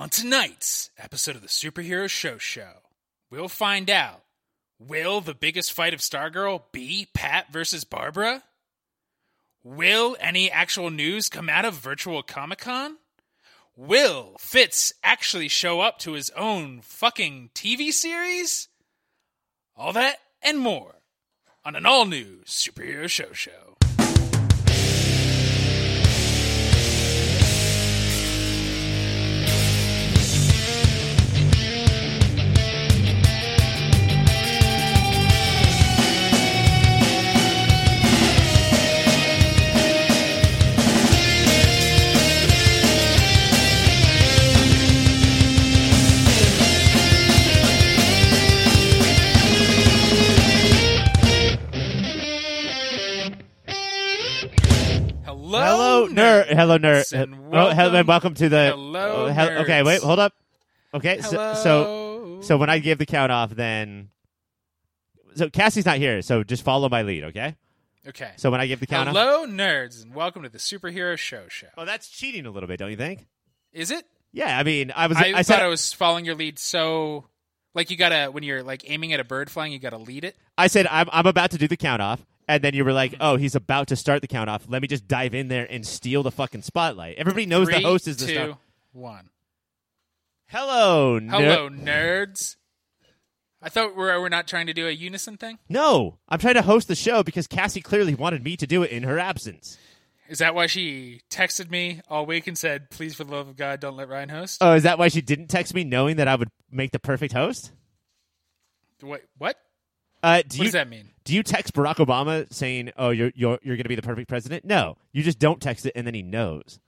On tonight's episode of the Superhero Show Show, we'll find out will the biggest fight of Stargirl be Pat versus Barbara? Will any actual news come out of Virtual Comic Con? Will Fitz actually show up to his own fucking TV series? All that and more on an all new Superhero Show Show. Hello, Hello, nerd. Hello, nerd. and Oh, hello, and welcome to the. Hello, oh, hel- okay, wait, hold up. Okay, so, so so when I give the count off, then so Cassie's not here, so just follow my lead, okay? okay. So when I give the count off, Hello, nerds, and welcome to the Superhero Show Show. oh, that's cheating a little bit, don't you think? Is it? Yeah, I mean, I was, I, I, thought said, I was following your lead so like you gotta when you're like aiming at a bird flying, you gotta lead it. I said, I'm, I'm about to do the count off, and then you were like, oh, he's about to start the count off. Let me just dive in there and steal the fucking spotlight. Everybody knows Three, the host is the two, star. one. Hello, ner- Hello, nerds. I thought we're we're not trying to do a unison thing. No, I'm trying to host the show because Cassie clearly wanted me to do it in her absence. Is that why she texted me all week and said, "Please, for the love of God, don't let Ryan host"? Oh, is that why she didn't text me knowing that I would make the perfect host? What? What? Uh, do What you does that mean? do you text Barack Obama saying, "Oh, you're you're you're going to be the perfect president"? No, you just don't text it, and then he knows.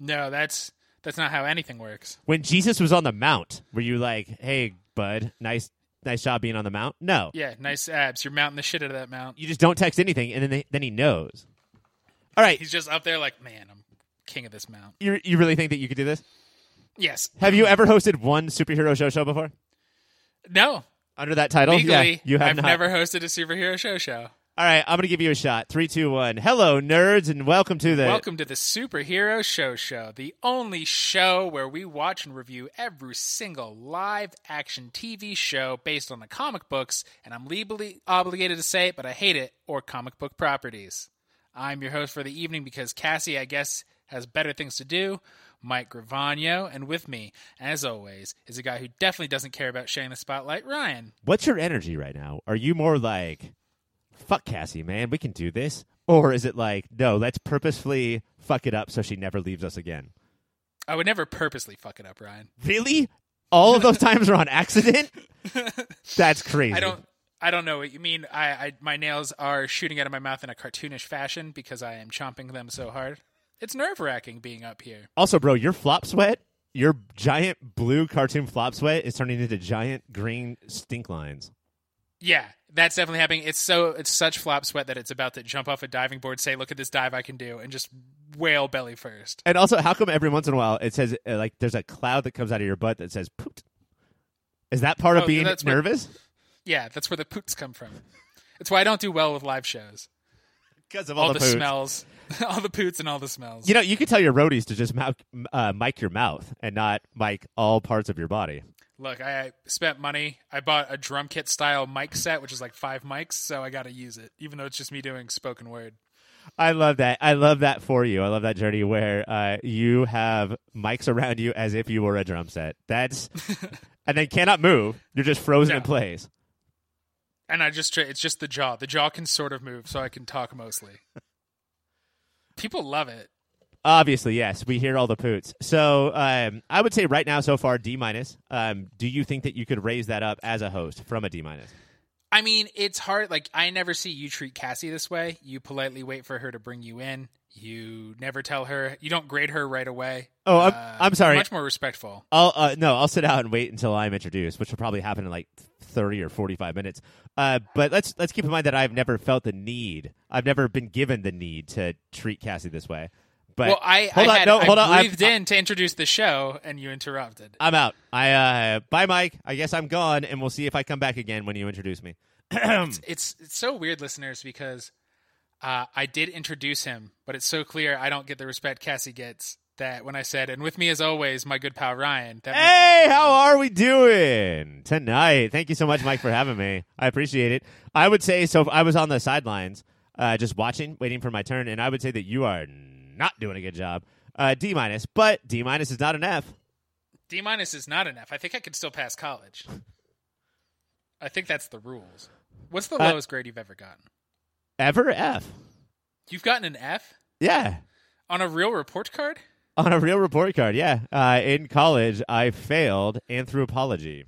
No, that's that's not how anything works. When Jesus was on the mount, were you like, "Hey, bud, nice nice job being on the mount"? No, Yeah, nice abs. You're mounting the shit out of that mount. you just don't text anything, and then they, then he knows. All right, He's just up there like, man, I'm king of this mount. you you really think that you could do this? Yes. Have you ever hosted one superhero show show before No. Under that title? Legally, yeah, you have I've not. never hosted a superhero show show. All right, I'm going to give you a shot. Three, two, one. Hello, nerds, and welcome to the. Welcome to the Superhero Show Show, the only show where we watch and review every single live action TV show based on the comic books, and I'm legally obligated to say it, but I hate it, or comic book properties. I'm your host for the evening because Cassie, I guess, has better things to do. Mike Gravano, and with me, as always, is a guy who definitely doesn't care about sharing the spotlight, Ryan. What's your energy right now? Are you more like, fuck Cassie, man, we can do this? Or is it like, no, let's purposefully fuck it up so she never leaves us again? I would never purposely fuck it up, Ryan. Really? All of those times are on accident? That's crazy. I don't. I don't know what you mean. I, I my nails are shooting out of my mouth in a cartoonish fashion because I am chomping them so hard. It's nerve wracking being up here. Also, bro, your flop sweat, your giant blue cartoon flop sweat is turning into giant green stink lines. Yeah, that's definitely happening. It's so it's such flop sweat that it's about to jump off a diving board, say, "Look at this dive I can do," and just whale belly first. And also, how come every once in a while it says, uh, like, there's a cloud that comes out of your butt that says poot? Is that part of Oh, being nervous? Yeah, that's where the poots come from. It's why I don't do well with live shows. Because of All, all, the, poots. smells, all the poots and all the smells. You know, you could tell your roadies to just mouth, uh, mic your mouth and not mic all parts of your body. Look, I spent money. I bought a drum kit style mic set, which is like five mics, so I got to use it, even though it's just me doing spoken word. I love that. I love that for you. I love that journey where uh, you have mics around you as if you were a drum set. That's and then cannot move. You're just frozen No. in place. And I just, it's just the jaw. The jaw can sort of move, so I can talk mostly. People love it. Obviously, yes. We hear all the poots. So um, I would say right now, so far, D minus. Um, do you think that you could raise that up as a host from a D minus? I mean, it's hard. Like, I never see you treat Cassie this way. You politely wait for her to bring you in. You never tell her. You don't grade her right away. Oh, I'm, Uh, I'm sorry. Much more respectful. I'll uh, no, I'll sit out and wait until I'm introduced, which will probably happen in like thirty or forty-five minutes. Uh, but let's let's keep in mind that I've never felt the need. I've never been given the need to treat Cassie this way. But well, I, hold I on, had no, I hold on. I'm- breathed in to introduce the show, and you interrupted. I'm out. I uh, bye, Mike. I guess I'm gone, and we'll see if I come back again when you introduce me. it's, it's it's so weird, listeners, because uh, I did introduce him, but it's so clear I don't get the respect Cassie gets. that when I said, and with me as always, my good pal Ryan. That Hey, how are we doing tonight? Thank you so much, Mike, for having me. I appreciate it. I would say so. I was on the sidelines, uh, just watching, waiting for my turn, and I would say that you are not doing a good job. Uh, D minus, but D minus is not an F. D minus is not an F. I think I could still pass college. I think that's the rules. What's the Uh, lowest grade you've ever gotten? Ever F? You've gotten an F Yeah, on a real report card? on a real report card. Yeah, uh, in college, I failed anthropology.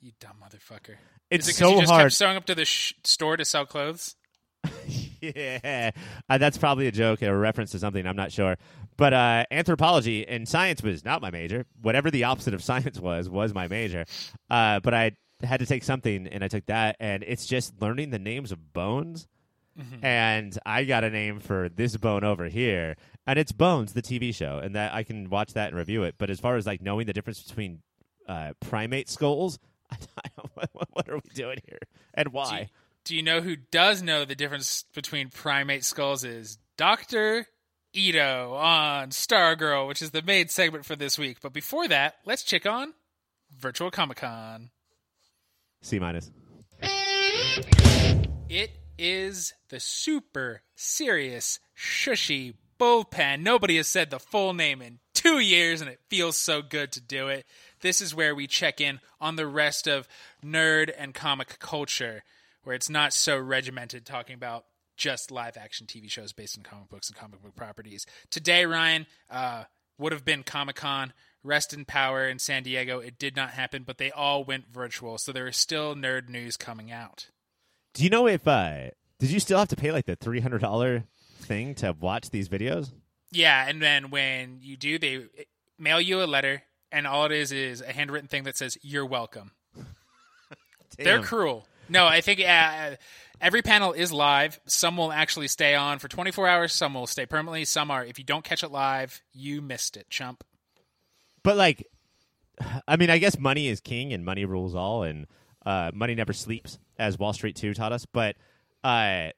You dumb motherfucker. It's Is it so you just hard. kept showing up to the sh- store to sell clothes? yeah, uh, that's probably a joke or a reference to something. I'm not sure. But uh, anthropology and science was not my major. Whatever the opposite of science was, was my major. Uh, but I had to take something, and I took that. And it's just learning the names of bones. And I got a name for this bone over here, and it's Bones, the TV show, and that I can watch that and review it. But as far as like knowing the difference between uh, primate skulls, I don't, what are we doing here, and Do why? you, do you know who does know the difference between primate skulls is Dr. Ito on Stargirl, which is the main segment for this week. But before that, let's check on Virtual Comic Con. C minus. It is the super serious, shushy bullpen. Nobody has said the full name in two years, and it feels so good to do it. This is where we check in on the rest of nerd and comic culture, where it's not so regimented talking about just live action TV shows based on comic books and comic book properties. Today, Ryan, uh, would have been Comic Con. Rest in Power in San Diego. It did not happen, but they all went virtual, so there is still nerd news coming out. Do you know if uh did you still have to pay like the three hundred dollar thing to watch these videos? Yeah, and then when you do, they mail you a letter, and all it is is a handwritten thing that says "You're welcome." They're cruel. No, I think uh, every panel is live. Some will actually stay on for 24 hours. Some will stay permanently. Some are, if you don't catch it live, you missed it, chump. But like, I mean, I guess money is king and money rules all, and uh, money never sleeps, as Wall Street Two taught us. But uh,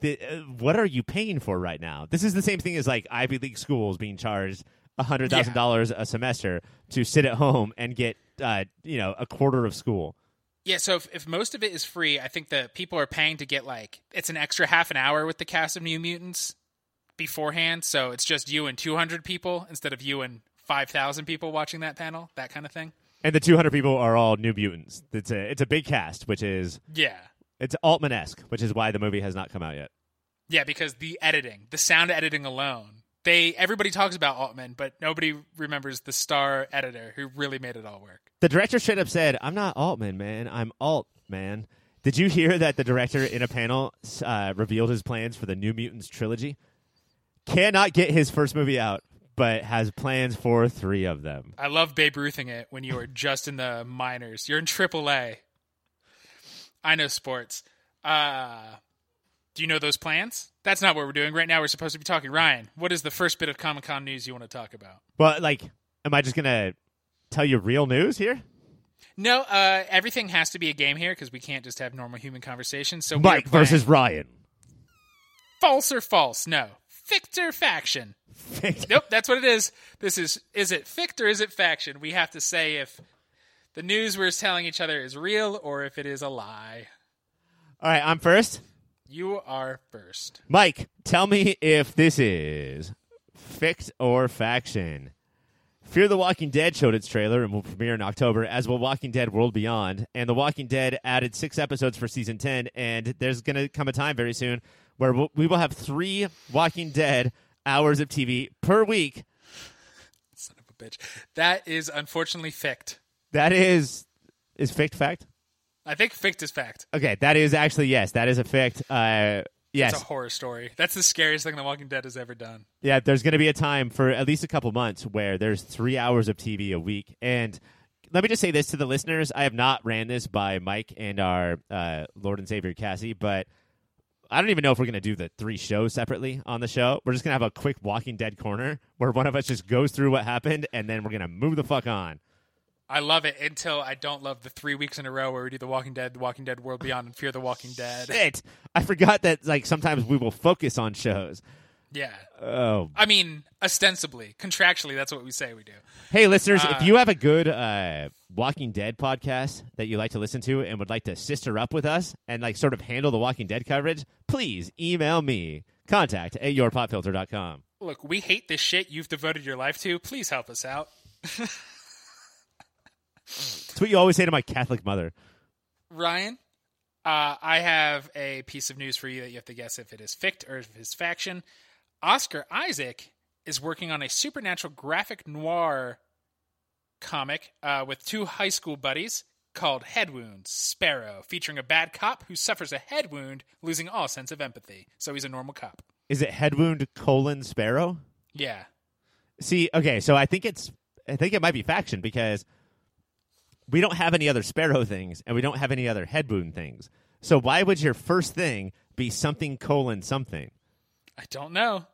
the, uh, what are you paying for right now? This is the same thing as like Ivy League schools being charged hundred thousand dollars a semester to sit at home and get uh, you know a quarter of school. Yeah, so if, if most of it is free, I think that people are paying to get like it's an extra half an hour with the cast of New Mutants beforehand. So it's just you and 200 people instead of you and 5,000 people watching that panel, that kind of thing. And the two hundred people are all New Mutants. It's a it's a big cast, which is Yeah. it's Altman esque, which is why the movie has not come out yet. Yeah, because the editing, the sound editing alone, they everybody talks about Altman, but nobody remembers the star editor who really made it all work. The director straight up said, "I'm not Altman, man. I'm Alt, man." Did you hear that the director in a panel uh, revealed his plans for the New Mutants trilogy? Cannot get his first movie out, but has plans for three of them. I love Babe Ruthing it when you are just in the minors. You're in AAA. I know sports. Uh, do you know those plans? That's not what we're doing right now. We're supposed to be talking. Ryan, what is the first bit of Comic Con news you want to talk about? Well, like, am I just gonna tell you real news here? No, uh, everything has to be a game here because we can't just have normal human conversations. So Mike versus Ryan. false or false? No, Fictor faction. Nope, that's what it is. This is is it fict or is it faction? We have to say if the news we're telling each other is real or if it is a lie. All right, I'm first. You are first. Mike, tell me if this is fict or faction. Fear the Walking Dead showed its trailer and will premiere in October, as will Walking Dead World Beyond. And The Walking Dead added six episodes for season 10, and there's going to come a time very soon where we will have three Walking Dead hours of TV per week. Son of a bitch. That is unfortunately fict. That is, is fict fact? I think fict is fact. Okay, that is actually, yes, that is a fict. Uh, yes. It's a horror story. That's the scariest thing The Walking Dead has ever done. Yeah, there's going to be a time for at least a couple months where there's three hours of TV a week. And let me just say this to the listeners: I have not ran this by Mike and our uh, Lord and Savior Cassie, but I don't even know if we're going to do the three shows separately on the show. We're just going to have a quick Walking Dead corner where one of us just goes through what happened, and then we're going to move the fuck on. I love it until I don't love the three weeks in a row where we do The Walking Dead, The Walking Dead World Beyond, and Fear the Walking Dead. Shit, I forgot that like sometimes we will focus on shows. Yeah. Oh, I mean, ostensibly, contractually, that's what we say we do. Hey, listeners, Uh, if you have a good uh, Walking Dead podcast that you like to listen to and would like to sister up with us and like sort of handle the Walking Dead coverage, please email me. Contact at yourpopfilter.com. Look, we hate this shit you've devoted your life to. Please help us out. That's what you always say to my Catholic mother. Ryan, uh, I have a piece of news for you that you have to guess if it is fict or if it is faction. Oscar Isaac is working on a supernatural graphic noir comic uh, with two high school buddies called Head Wounds Sparrow, featuring a bad cop who suffers a head wound, losing all sense of empathy. So he's a normal cop. Is it head wound colon sparrow? Yeah. See, okay, so I think it's I think it might be faction because we don't have any other sparrow things and we don't have any other head wound things. So why would your first thing be something colon something? I don't know.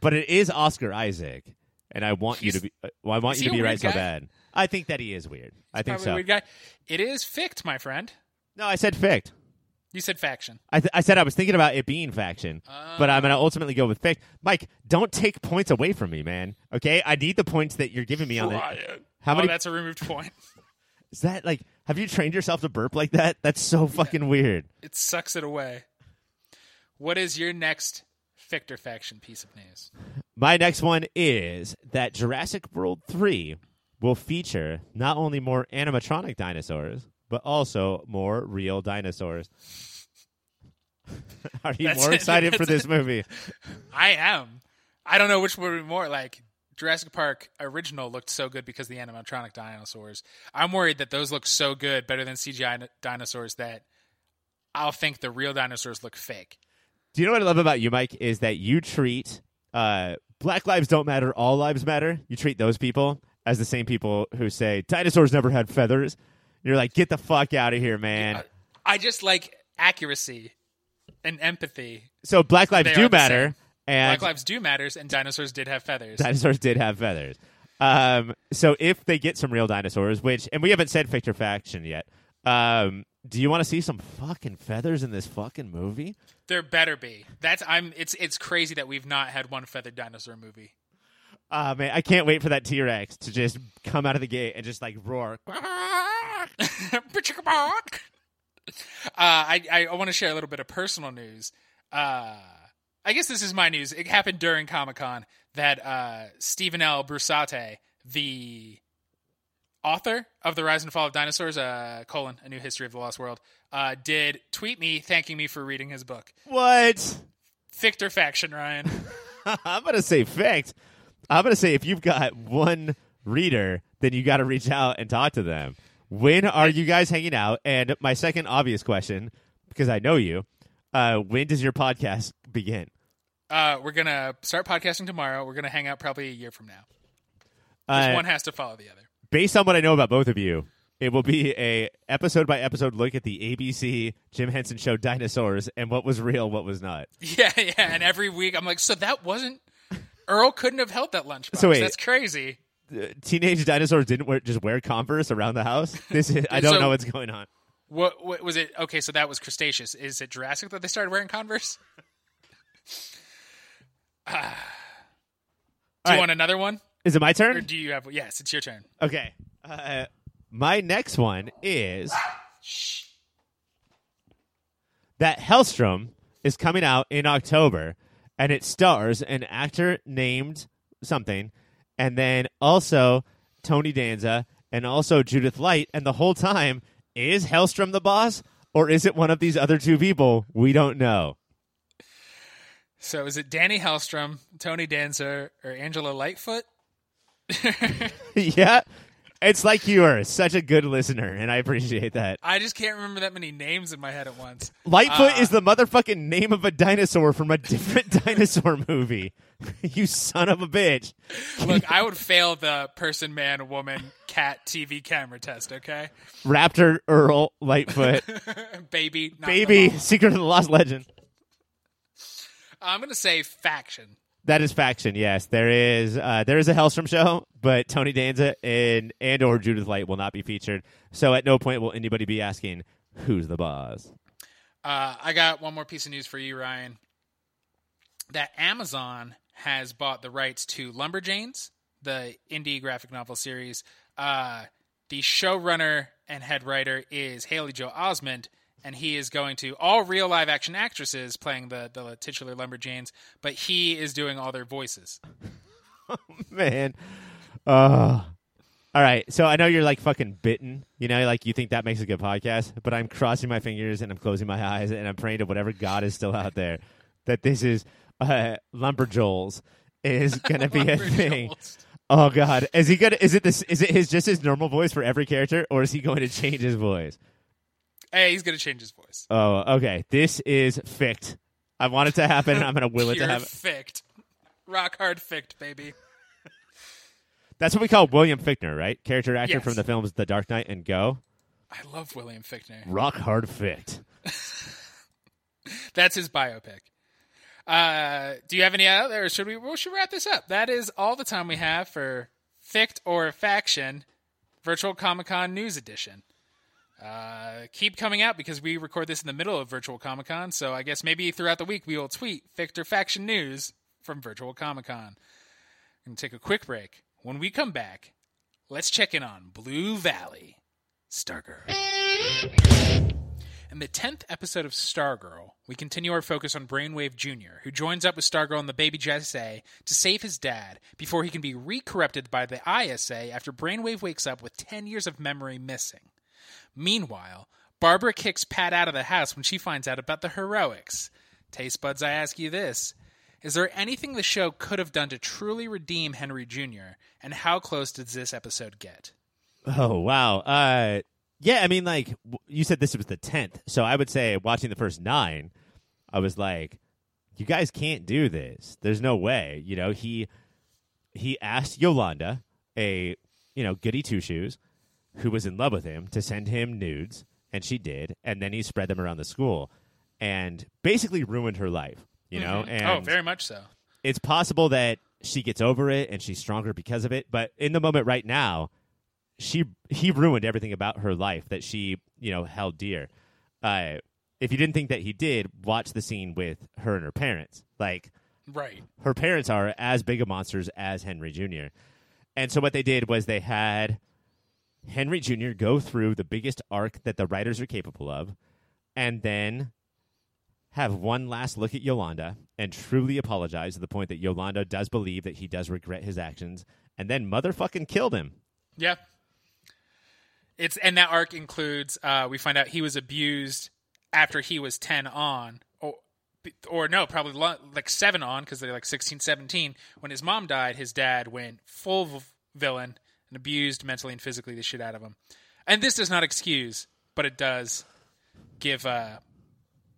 But it is Oscar Isaac, and I want you to be. Uh, well, I want you to be right weird so bad. I think that he is weird. I think Probably so. a weird guy. It is fict, my friend. No, I said fict. You said faction. I, th- I said I was thinking about it being faction, but I'm going to ultimately go with fict. Mike, don't take points away from me, man. Okay, I need the points that you're giving me on it. Ryan. How oh, many- that's a removed point. Is that like? Have you trained yourself to burp like that? That's so fucking weird. It sucks it away. What is your next Fictor faction piece of news? My next one is that Jurassic World 3 will feature not only more animatronic dinosaurs, but also more real dinosaurs. Are you That's more it. excited for this movie? I am. I don't know which would be more like Jurassic Park original looked so good because the animatronic dinosaurs. I'm worried that those look so good, better than CGI dinosaurs, that I'll think the real dinosaurs look fake. Do you know what I love about you, Mike? Is that you treat uh, Black Lives Don't Matter, All Lives Matter. You treat those people as the same people who say dinosaurs never had feathers. You're like, get the fuck out of here, man. I just like accuracy and empathy. so Black Lives They do are the matter, and Black lives do matters, and dinosaurs did have feathers. dinosaurs did have feathers. Um, so if they get some real dinosaurs, which and we haven't said Fict or Faction yet, um, do you want to see some fucking feathers in this fucking movie? There better be. That's I'm. It's it's crazy that we've not had one feathered dinosaur movie. Uh man, I can't wait for that T Rex to just come out of the gate and just like roar. uh, I I want to share a little bit of personal news. Uh, I guess this is my news. It happened during Comic Con that uh, Stephen L. Brusatte, the author of the Rise and Fall of Dinosaurs, uh, colon A New History of the Lost World, uh, did tweet me thanking me for reading his book. What? Fict or Faction, Ryan. I'm gonna say fact. I'm gonna say if you've got one reader, then you got to reach out and talk to them. When are you guys hanging out? And my second obvious question, because I know you, uh, when does your podcast begin? Uh, we're gonna start podcasting tomorrow. We're gonna hang out probably a year from now. Uh, one has to follow the other. based on what I know about both of you, it will be a episode by episode look at the ABC Jim Henson show Dinosaurs and what was real, what was not. Yeah, yeah. And every week I'm like, so that wasn't Earl couldn't have held that lunchbox. So wait. That's crazy. Uh, teenage dinosaurs didn't wear, just wear Converse around the house. This is, I don't So- know what's going on. What, what was it? Okay, so that was Cretaceous. Is it Jurassic that they started wearing Converse? Ah. do you right. want another one, Is it my or turn? do you have? Yes, it's your turn. Okay. Uh, my next one is that Hellstrom is coming out in October, and it stars an actor named something, and then also Tony Danza, and also Judith Light. And the whole time, is Hellstrom the boss, or is it one of these other two people? We don't know. So is it Danny Hellstrom, Tony Danza, or Angela Lightfoot? yeah. It's like you are such a good listener, and I appreciate that. I just can't remember that many names in my head at once. Lightfoot Uh, is the motherfucking name of a dinosaur from a different dinosaur movie. you son of a bitch. Look, I would fail the person, man, woman, cat TV camera test. Okay, Raptor Earl Lightfoot. baby, Baby. Secret of the Lost Legend. I'm gonna say faction. That is faction, yes. There is uh, there is a Hellstrom show, but Tony Danza and and or Judith Light will not be featured. So at no point will anybody be asking who's the boss. Uh, I got one more piece of news for you, Ryan. that Amazon has bought the rights to Lumberjanes, the indie graphic novel series. Uh, the showrunner and head writer is Haley Joel Osment, and he is going to all real live action actresses playing the the titular Lumberjanes, but he is doing all their voices. Man. Uh, all right. So I know you're like fucking bitten. You know, like you think that makes a good podcast, but I'm crossing my fingers and I'm closing my eyes and I'm praying to whatever God is still out there that this is uh, Lumberjoles is going to be a thing. Oh God, is he gonna? Is it this? Is it his just his normal voice for every character, or is he going to change his voice? Hey, he's gonna change his voice. Oh, okay. This is fict. I want it to happen. and I'm going to will it to happen. fict, rock hard fict, baby. That's what we call William Fichtner, right? Character actor Yes. from the films The Dark Knight and Go. I love William Fichtner. Rock hard fict. That's his biopic. Uh, do you have any other? Or should we? We should wrap this up. That is all the time we have for Fict or Faction Virtual Comic Con News Edition. Uh, keep coming out because we record this in the middle of Virtual Comic Con. So I guess maybe throughout the week we will tweet Fict or Faction news from Virtual Comic Con. And take a quick break. When we come back, let's check in on Blue Valley, Stargirl. In the 10th episode of Stargirl, we continue our focus on Brainwave Jr., who joins up with Stargirl and the baby Jesse to save his dad before he can be recorrupted by the ISA after Brainwave wakes up with 10 years of memory missing. Meanwhile, Barbara kicks Pat out of the house when she finds out about the heroics. Taste buds, I ask you this. Is there anything the show could have done to truly redeem Henry Jr., and how close does this episode get? Oh wow. Uh, yeah. I mean, like you said, this was the tenth. So I would say, watching the first nine, I was like, "You guys can't do this. There's no way." You know, he he asked Yolanda, a you know goody two shoes, who was in love with him, to send him nudes, and she did, and then he spread them around the school, and basically ruined her life. You know, and oh, very much so. it's possible that she gets over it and she's stronger because of it but in the moment right now she he ruined everything about her life that she you know held dear uh if you didn't think that he did watch the scene with her and her parents like Right. her parents are as big of monsters as henry jr and so what they did was they had henry jr go through the biggest arc that the writers are capable of and then have one last look at Yolanda and truly apologize to the point that Yolanda does believe that he does regret his actions, and then motherfucking killed him. Yeah. It's and that arc includes uh, we find out he was abused after he was 10 on or or no, probably like 7 on cuz they're like 16 17 when his mom died, his dad went full v- villain and abused mentally and physically the shit out of him. And this does not excuse, but it does give uh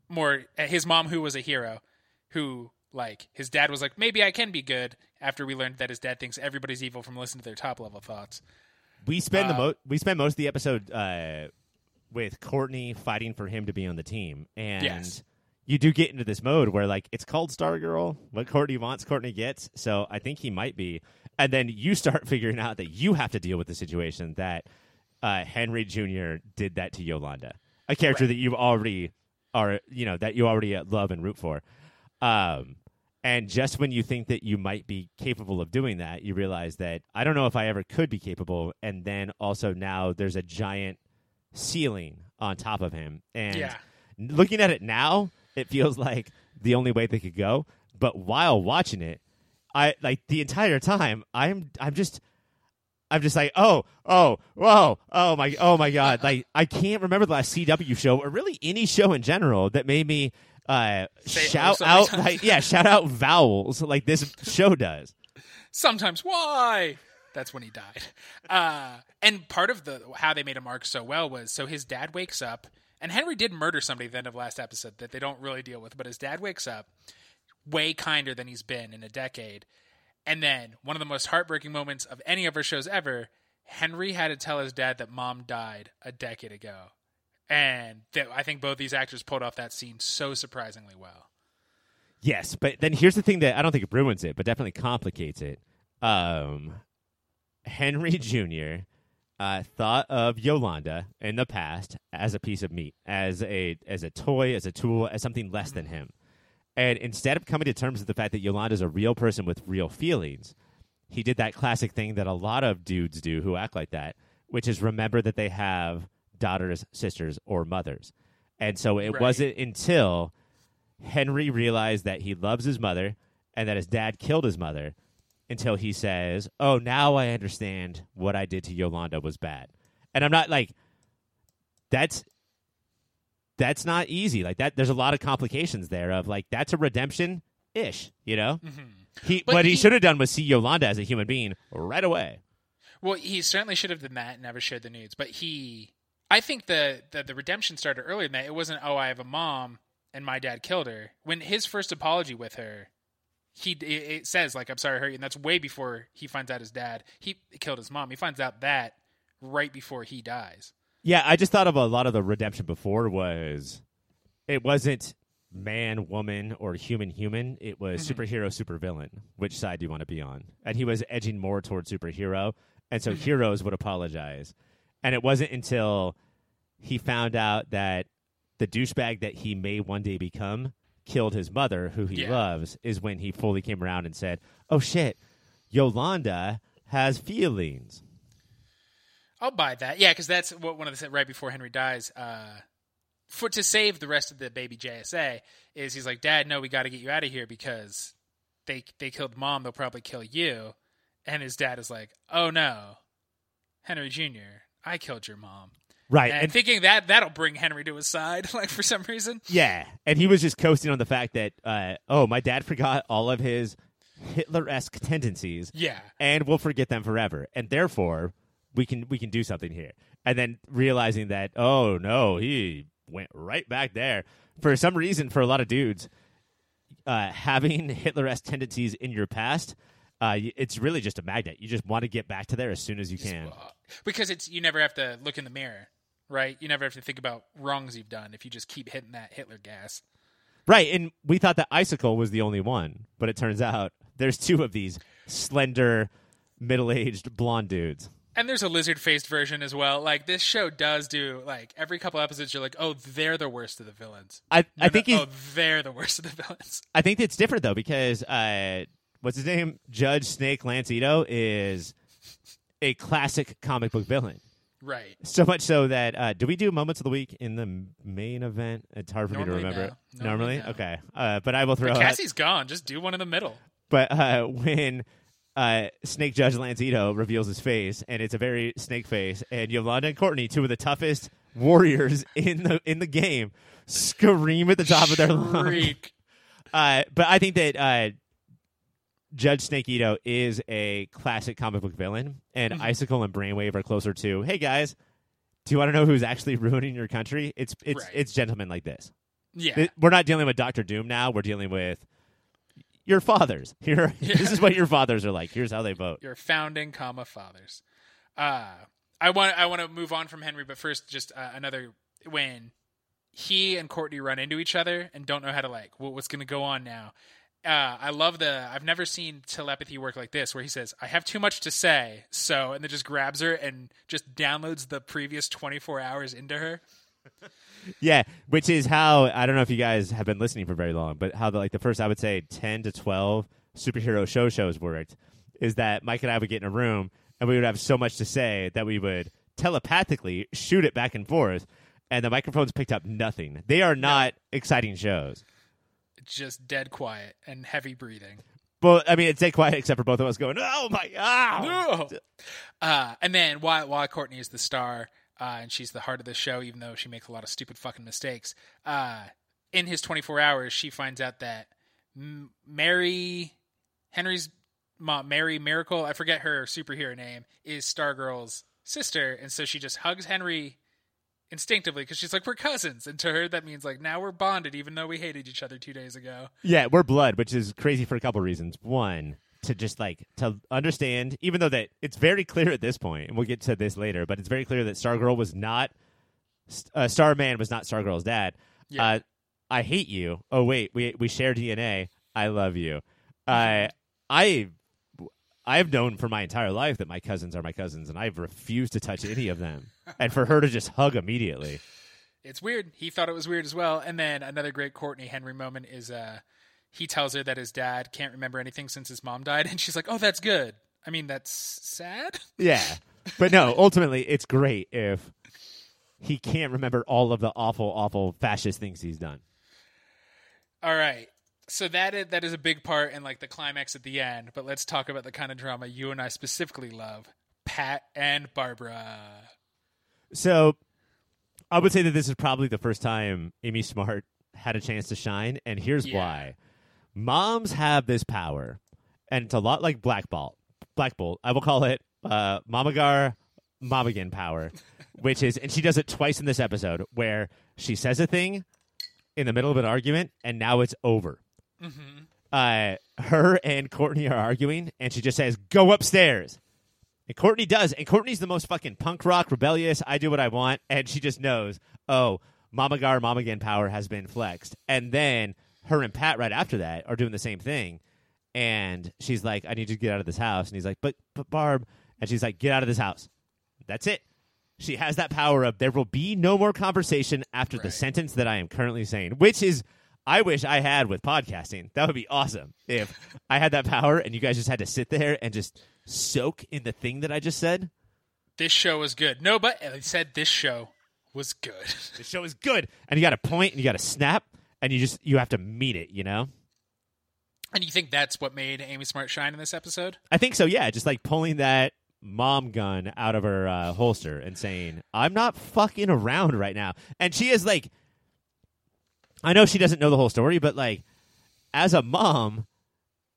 more his mom who was a hero who like his dad was like maybe I can be good after we learned that his dad thinks everybody's evil from listening to their top level thoughts. We spend the Uh, mo- we spend most of the episode uh, with Courtney fighting for him to be on the team, and Yes. you do get into this mode where like it's called Stargirl. What Courtney wants, Courtney gets. So I think he might be, and then you start figuring out that you have to deal with the situation that uh, Henry Jr. did that to Yolanda, a character Right. that you already are, you know, that you already love and root for. Um, and just when you think that you might be capable of doing that, you realize that I don't know if I ever could be capable. And then also now there's a giant ceiling on top of him. And Yeah. looking at it now, it feels like the only way they could go. But while watching it, I like the entire time I'm I'm just I'm just like, oh, oh, whoa, oh my, oh my god! Like I can't remember the last CW show or really any show in general that made me uh, shout out, like, yeah, shout out vowels like this show does. sometimes why that's when he died uh, and part of the how they made him mark so well was so his dad wakes up and henry did murder somebody at the end of last episode that they don't really deal with but his dad wakes up way kinder than he's been in a decade and then one of the most heartbreaking moments of any of our shows ever henry had to tell his dad that mom died a decade ago and that i think both these actors pulled off that scene so surprisingly well Yes, but then here's the thing that I don't think it ruins it, but definitely complicates it. Um, Henry Jr. Uh, thought of Yolanda in the past as a piece of meat, as a as a toy, as a tool, as something less than him. And instead of coming to terms with the fact that Yolanda's a real person with real feelings, he did that classic thing that a lot of dudes do who act like that, which is remember that they have daughters, sisters, or mothers. And so it Right. wasn't until Henry realized that he loves his mother and that his dad killed his mother until he says, "Oh, now I understand what I did to Yolanda was bad." And I'm not like that's that's not easy. Like that there's a lot of complications there of like that's a redemption ish, you know? Mm-hmm. He But what he, he- should have done was see Yolanda as a human being right away. Well, he certainly should have done that and never shared the nudes. But he, I think the, the the redemption started earlier than that. It wasn't oh I have a mom and my dad killed her. When his first apology with her, he it, it says like I'm sorry, I hurt you, and that's way before he finds out his dad he killed his mom. He finds out that right before he dies. Yeah, I just thought of a lot of the redemption before was it wasn't man, woman, or human human. It was mm-hmm. superhero, supervillain. Which side do you want to be on? And he was edging more towards superhero, and so mm-hmm. heroes would apologize. And it wasn't until he found out that the douchebag that he may one day become killed his mother, who he Yeah. loves, is when he fully came around and said, "Oh shit, Yolanda has feelings." I'll buy that. Yeah, because that's what one of the right before Henry dies. Uh, for to save the rest of the baby JSA is he's like, Dad, no, we got to get you out of here because they they killed mom. They'll probably kill you. And his dad is like, Oh no, Henry Jr. I killed your mom. Right, And, thinking that that'll bring Henry to his side, like for some reason. Yeah, and he was just coasting on the fact that, uh, oh, my dad forgot all of his Hitler-esque tendencies, Yeah, and we'll forget them forever, and therefore we can we can do something here. And then realizing that, oh no, he went right back there for some reason. For a lot of dudes, uh, having Hitler-esque tendencies in your past, uh, it's really just a magnet. You just want to get back to there as soon as you can. because it's you never have to look in the mirror, right? You never have to think about wrongs you've done if you just keep hitting that Hitler gas. Right, and we thought that Icicle was the only one, but it turns out there's two of these slender, middle-aged blonde dudes. And there's a lizard faced version as well. Like this show does do like every couple episodes you're like, oh, they're the worst of the villains. I No, I think no, he's, oh, they're the worst of the villains. I think it's different though because uh, what's his name? Judge Snake Lancito is a classic comic book villain. Right. So much so that uh, do we do moments of the week in the main event? It's hard for Normally, me to remember. no. Normally, no. okay. Uh, but I will throw. But out- Cassie's gone. Just do one in the middle. But uh, when uh, Snake Judge Lancito reveals his face, and it's a very snake face, and Yolanda and Courtney, two of the toughest warriors in the in the game, scream at the top of their lungs. Uh, but I think that uh, Judge Snake Ito is a classic comic book villain, and Mm-hmm. Icicle and Brainwave are closer to. Hey guys, do you want to know who's actually ruining your country? It's it's Right. it's gentlemen like this. Yeah. We're not dealing with Doctor Doom now. We're dealing with your fathers. Here, this is what your fathers are like. Here's how they vote. Your founding comma fathers. Uh I want I want to move on from Henry, but first just uh, another when he and Courtney run into each other and don't know how to like what, what's going to go on now. Uh, I love the. I've never seen telepathy work like this, where he says, "I have too much to say," so and then just grabs her and just downloads the previous twenty four hours into her. Yeah, which is how I don't know if you guys have been listening for very long, but how the, like the first I would say ten to twelve superhero show shows worked is that Mike and I would get in a room and we would have so much to say that we would telepathically shoot it back and forth, and the microphones picked up nothing. They are not exciting shows. It's just dead quiet and heavy breathing. Well, I mean, it's dead quiet except for both of us going, "Oh my god!" No. Uh, and then while while Courtney is the star uh, and she's the heart of the show, even though she makes a lot of stupid fucking mistakes. Uh, in his 24 hours, she finds out that M- Mary Henry's mom, Mary Miracle, I forget her superhero name, is Stargirl's sister, and so she just hugs Henry instinctively because she's like we're cousins, and to her that means like now we're bonded, even though we hated each other two days ago. Yeah, we're blood, which is crazy for a couple reasons. One, to just like to understand, even though that it's very clear at this point, and we'll get to this later, but it's very clear that Stargirl was not uh, Starman was not Stargirl's dad. Yeah. Uh, I hate you. Oh wait, we we share DNA. I love you. Uh, I I've known for my entire life that my cousins are my cousins, and I've refused to touch any of them. and for her to just hug immediately, it's weird. He thought it was weird as well. And then another great Courtney Henry moment is uh he tells her that his dad can't remember anything since his mom died, and she's like, "Oh, that's good." I mean, that's sad. Yeah. But no, ultimately, it's great if he can't remember all of the awful, awful fascist things he's done. All right. So that is, that is a big part in like the climax at the end, but let's talk about the kind of drama you and I specifically love. Pat and Barbara. So I would say that this is probably the first time Amy Smart had a chance to shine, and here's Yeah. why. Moms have this power, and it's a lot like Black Bolt. Black Bolt. I will call it uh, Mamagar Momagan power, which is, and she does it twice in this episode, where she says a thing in the middle of an argument, and now it's over. Uh, her and Courtney are arguing, and she just says, "Go upstairs." And Courtney does, and Courtney's the most fucking punk rock, rebellious. I do what I want, and she just knows, oh, Mama Gar, Mama Again power has been flexed. And then her and Pat right after that are doing the same thing, and she's like, I need you to get out of this house, and he's like, but but Barb, and she's like, get out of this house. That's it. She has that power of there will be no more conversation after the sentence that I am currently saying, which is. I wish I had with podcasting. That would be awesome if I had that power and you guys just had to sit there and just soak in the thing that I just said. This show was good. No, but I said this show was good. The show is good, and you got to point and you got to snap, and you just you have to meet it. You know. and you think that's what made Amy Smart shine in this episode? I think so. Yeah, just like pulling that mom gun out of her uh, holster and saying, "I'm not fucking around right now." And she is like, I know she doesn't know the whole story, but like, as a mom.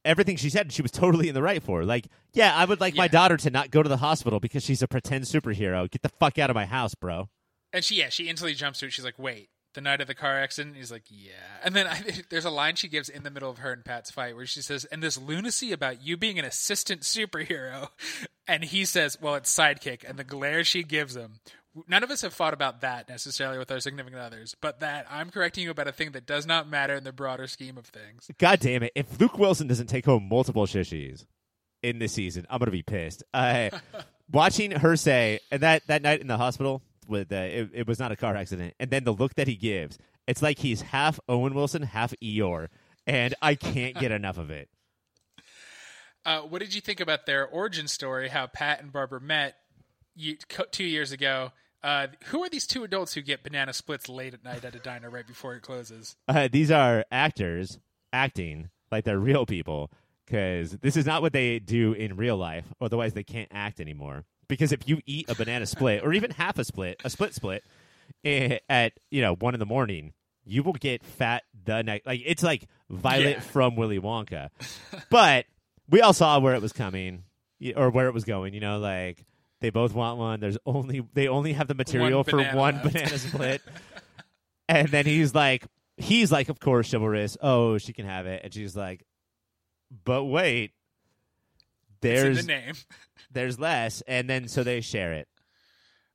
Everything she said, she was totally in the right for. Like, yeah, I would like my daughter to not go to the hospital because she's a pretend superhero. Get the fuck out of my house, bro. And she, yeah, she instantly jumps to it. She's like, "Wait, the night of the car accident?" He's like, "Yeah." And then I, there's a line she gives in the middle of her and Pat's fight where she says, "And this lunacy about you being an assistant superhero," and he says, "Well, it's sidekick." And the glare she gives him. None of us have thought about that necessarily with our significant others, but that I'm correcting you about a thing that does not matter in the broader scheme of things. God damn it! If Luke Wilson doesn't take home multiple shishis in this season, I'm gonna be pissed. Uh, watching her say, and that that night in the hospital with uh, it, it was not a car accident, and then the look that he gives, it's like he's half Owen Wilson, half Eeyore, and I can't get enough of it. Uh, what did you think about their origin story? How Pat and Barbara met you, two years ago. Uh, who are these two adults who get banana splits late at night at a diner right before it closes? Uh, these are actors acting like they're real people because this is not what they do in real life. Otherwise, they can't act anymore. Because if you eat a banana split or even half a split, a split split eh, at you know one in the morning, you will get fat the night. Like it's like Violet Yeah. from Willy Wonka. but we all saw where it was coming or where it was going. You know, like they both want one. There's only they only have the material for banana one left. banana split. and then he's like, he's like, of course, chivalrous. Oh, she can have it, and she's like, but wait, there's the name. there's less, and then so they share it.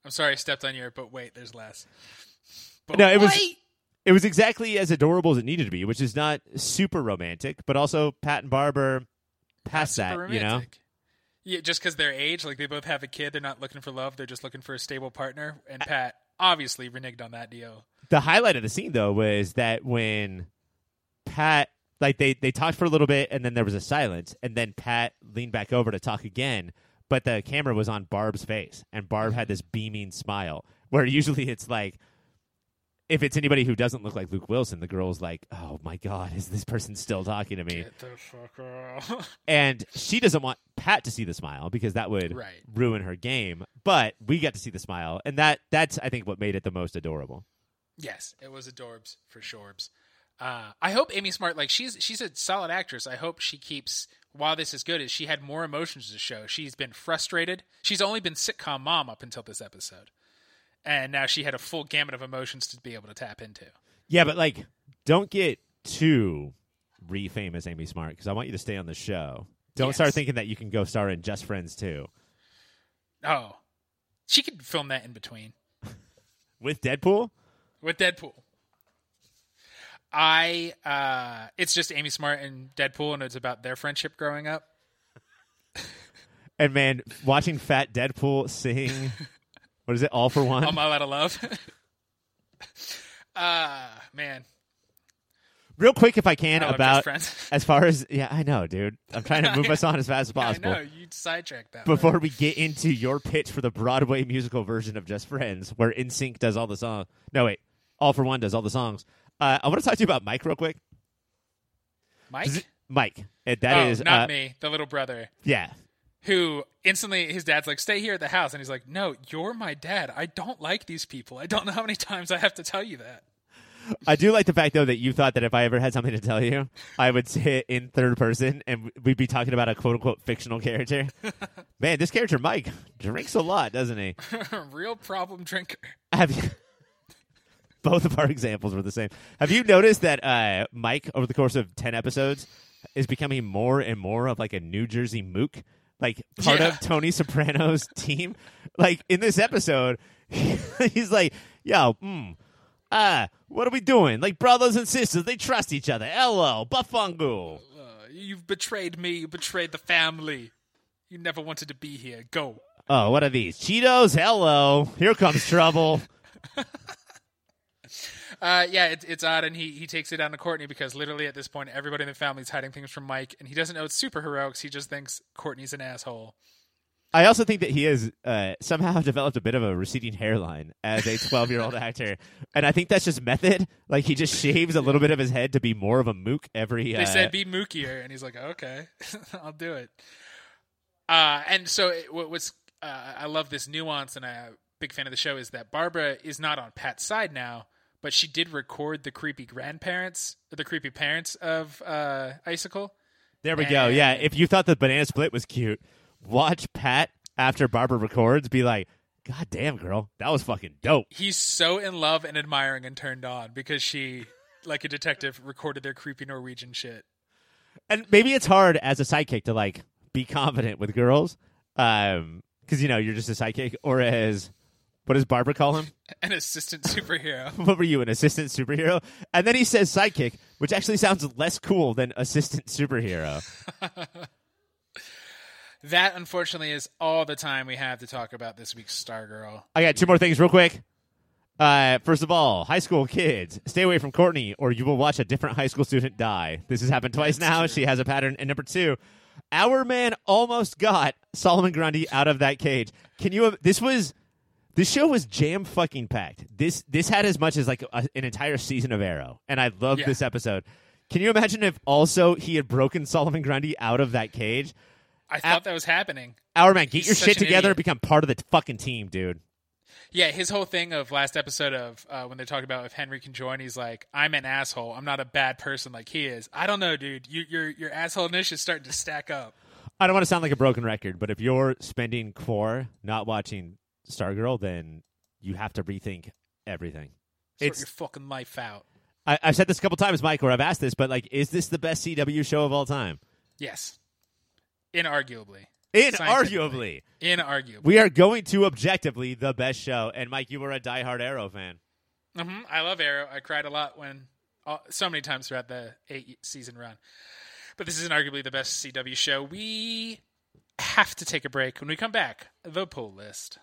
I'm sorry, I stepped on your. But wait, there's less. But No, it was- It was exactly as adorable as it needed to be, which is not super romantic, but also Pat and Barber past that, Super you know. Yeah, just because their age, like they both have a kid, they're not looking for love. They're just looking for a stable partner. And Pat obviously reneged on that deal. the highlight of the scene though was that when Pat like they they talked for a little bit and then there was a silence and then Pat leaned back over to talk again but the camera was on Barb's face and Barb had this beaming smile where usually it's like if it's anybody who doesn't look like Luke Wilson the girl's like oh my god is this person still talking to me Get the fuck and she doesn't want Pat to see the smile because that would Right. ruin her game but we got to see the smile and that that's I think what made it the most adorable Yes, it was adorbs for shorbs. Uh, I hope Amy Smart, like she's she's a solid actress. I hope she keeps. While this is good, is she had more emotions to show. She's been frustrated. She's only been sitcom mom up until this episode, and now she had a full gamut of emotions to be able to tap into. Yeah, but like, don't get too re-famous, Amy Smart, because I want you to stay on the show. Don't Yes. start thinking that you can go star in Just Friends too Oh, she could film that in between with Deadpool. with Deadpool. I uh it's just Amy Smart and Deadpool and it's about their friendship growing up. And man, watching Fat Deadpool sing, what is it? All for one. All my lot of love. uh man. Real quick, if I can, I about as far as yeah, I know, dude. I'm trying to move us on as fast as possible. I know you sidetracked that. Before we get into your pitch for the Broadway musical version of Just Friends, where NSYNC does all the songs. No, wait, All for One does all the songs. Uh, I want to talk to you about Mike real quick. Mike. Mike, uh, that is oh, not uh, me, the little brother. Yeah, Who instantly his dad's like, "Stay here at the house," and he's like, "No, you're my dad. I don't like these people. I don't know how many times I have to tell you that." I do like the fact though that you thought that if I ever had something to tell you, I would say it in third person and we'd be talking about a quote unquote fictional character. Man, this character Mike drinks a lot, doesn't he? Real problem drinker. Have you? Both of our examples were the same. Have you noticed that uh, Mike, over the course of ten episodes, is becoming more and more of like a New Jersey mook, like part Yeah. of Tony Soprano's team? Like in this episode, he's like, "Yo, mm, ah, what are we doing? Like brothers and sisters, they trust each other. Hello, Bafungu." Uh, you've betrayed me. You betrayed the family. You never wanted to be here. Go. Oh, what are these Cheetos? Hello, here comes trouble. Uh, yeah, it's it's odd, and he he takes it down to Courtney because literally at this point, everybody in the family is hiding things from Mike, and he doesn't know it's super heroics. He just thinks Courtney's an asshole. I also think that he has uh, somehow developed a bit of a receding hairline as a 12 year old actor. And I think that's just method. Like he just shaves a little bit of his head to be more of a mook every. They uh, said be mookier, and he's like, okay, I'll do it. Uh, and so it, what, what's uh, I love this nuance, and I'm a big fan of the show is that Barbara is not on Pat's side now, but she did record the creepy grandparents, the creepy parents of uh, Icicle. there we go. Yeah. If you thought the banana split was cute, watch Pat after Barbara records be like, God damn, girl, that was fucking dope. He's so in love and admiring and turned on because she, like a detective, recorded their creepy Norwegian shit. And maybe it's hard as a sidekick to like be confident with girls. Um, because you know you're just a sidekick, or as what does Barbara call him? An assistant superhero. what were you, an assistant superhero? And then he says sidekick, which actually sounds less cool than assistant superhero. That, unfortunately, is all the time we have to talk about this week's Stargirl. I got two more things real quick. Uh, first of all, high school kids, stay away from Courtney, or you will watch a different high school student die. This has happened twice now. She has a pattern. And number two, our man almost got Solomon Grundy out of that cage. Can you? This was this show was jam fucking packed. This this had as much as like a, an entire season of Arrow, and I loved Yeah. this episode. Can you imagine if also he had broken Solomon Grundy out of that cage? I thought that was happening. Our man, get He's your shit together, idiot. become part of the fucking team, dude. Yeah, his whole thing of last episode of uh, when they're talking about if Henry can join, he's like, "I'm an asshole. I'm not a bad person like he is." I don't know, dude. You, your your assholeness is starting to stack up. I don't want to sound like a broken record, but if you're spending core not watching Stargirl, then you have to rethink everything. Sort It's your fucking life out. I, I've said this a couple times, Mike, or I've asked this, but like, is this the best CW show of all time? Yes, inarguably, Inarguably, inarguably. we are going to objectively the best show. And Mike, you were a diehard Arrow fan. hmm I love Arrow. I cried a lot when uh, so many times throughout the eight season run. But this is arguably the best CW show. We have to take a break. When we come back, the poll list.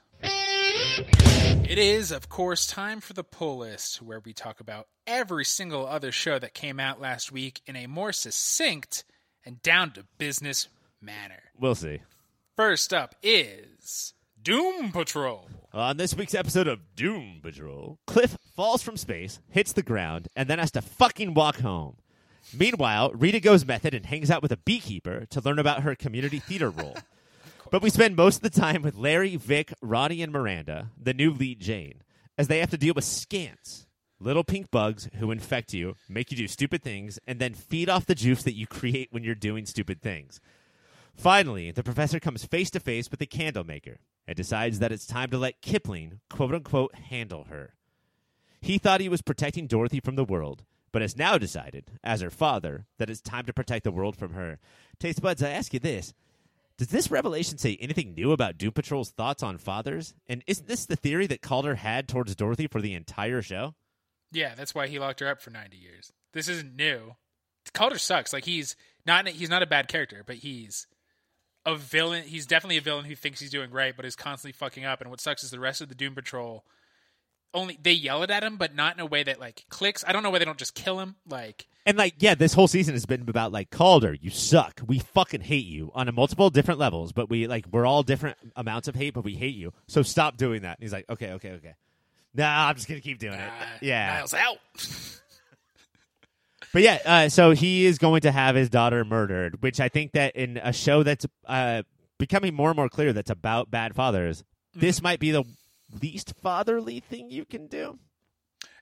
It is, of course, time for the pull list, where we talk about every single other show that came out last week in a more succinct and down to business manner. We'll see. First up is Doom Patrol. On this week's episode of Doom Patrol, Cliff falls from space, hits the ground, and then has to fucking walk home. Meanwhile, Rita goes method and hangs out with a beekeeper to learn about her community theater role. But we spend most of the time with Larry, Vic, Ronnie, and Miranda, the new lead Jane, as they have to deal with scants. Little pink bugs who infect you, make you do stupid things, and then feed off the juice that you create when you're doing stupid things. Finally, the professor comes face to face with the candle maker and decides that it's time to let Kipling, quote unquote, handle her. He thought he was protecting Dorothy from the world, but has now decided, as her father, that it's time to protect the world from her. Taste buds, I ask you this. Does this revelation say anything new about Doom Patrol's thoughts on fathers? And isn't this the theory that Caulder had towards Dorothy for the entire show? Yeah, that's why he locked her up for 90 years. This isn't new. Caulder sucks. Like he's not he's not a bad character, but he's a villain. He's definitely a villain who thinks he's doing right, but is constantly fucking up. And what sucks is the rest of the Doom Patrol only they yell it at him, but not in a way that like clicks. I don't know why they don't just kill him. Like And like, yeah, this whole season has been about like Caulder, you suck. We fucking hate you on a multiple different levels, but we like we're all different amounts of hate, but we hate you. So stop doing that. And he's like, okay, okay, okay. Nah, I'm just gonna keep doing it. uh, Yeah, Niles out. but yeah. Uh, so he is going to have his daughter murdered, which I think that in a show that's uh, becoming more and more clear that's about bad fathers, this might be the least fatherly thing you can do.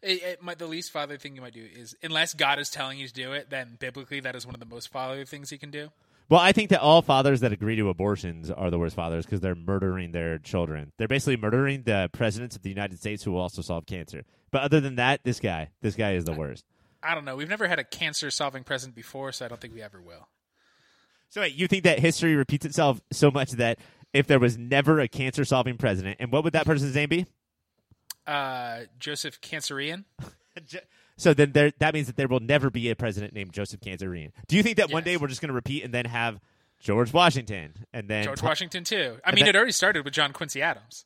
It, it might, the least fatherly thing you might do is, unless God is telling you to do it, then biblically that is one of the most fatherly things you can do. Well, I think that all fathers that agree to abortions are the worst fathers because they're murdering their children. They're basically murdering the presidents of the United States who will also solve cancer. But other than that, this guy, this guy is the worst. I don't know. We've never had a cancer-solving president before, so I don't think we ever will. So wait, you think that history repeats itself so much that if there was never a cancer-solving president, and what would that person's name be? Uh, Joseph Cancerian. So then there, that means that there will never be a president named Joseph Cancerian. Do you think that one day we're just going to repeat and then have George Washington and then George Washington too. I mean, that- it already started with John Quincy Adams.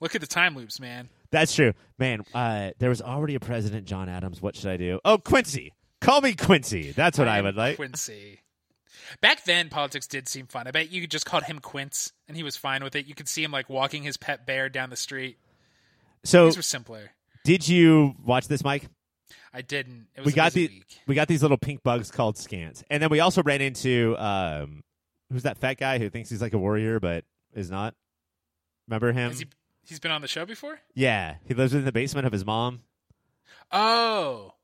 Look at the time loops, man. That's true, man. Uh, there was already a president, John Adams. What should I do? Oh, Quincy. Call me Quincy. That's what I, am would like. Quincy. Back then, politics did seem fun. I bet you just called him Quince, and he was fine with it. You could see him like walking his pet bear down the street. So, These were simpler. did you watch this, Mike? I didn't. It was We got busy the week. we got these little pink bugs called scants, and then we also ran into um, who's that fat guy who thinks he's like a warrior but is not? Remember him? Has he, he's been on the show before. yeah, he lives in the basement of his mom. Oh,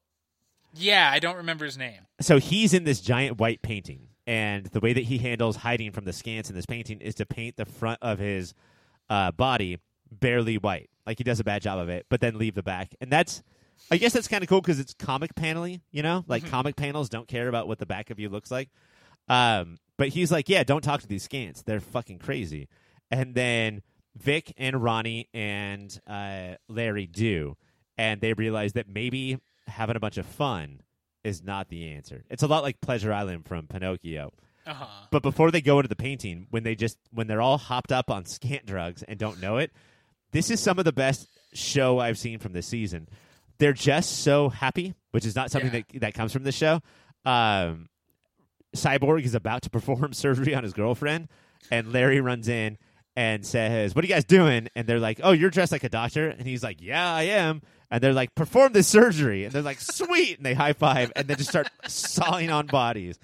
yeah. I don't remember his name. so he's in this giant white painting and the way that he handles hiding from the scants in this painting is to paint the front of his uh, body barely white. Like he does a bad job of it but then leave the back. And that's i guess that's kind of cool because it's comic panely you know? Like comic panels don't care about what the back of you looks like. Um, but he's like yeah don't talk to these scants. They're fucking crazy. And then vic and ronnie and uh, larry do. And they realize that maybe having a bunch of fun is not the answer. It's a lot like Pleasure Island from Pinocchio. Uh huh. But before they go into the painting, when they just when they're all hopped up on scant drugs and don't know it, this is some of the best show I've seen from this season. They're just so happy, which is not something Yeah. that that comes from the show. Um, Cyborg is about to perform surgery on his girlfriend, and Larry runs in and says, "What are you guys doing?" And they're like, "Oh, you're dressed like a doctor," and he's like, "Yeah, I am." And they're like, "Perform this surgery," and they're like, "Sweet!" And they high five, and then just start sawing on bodies.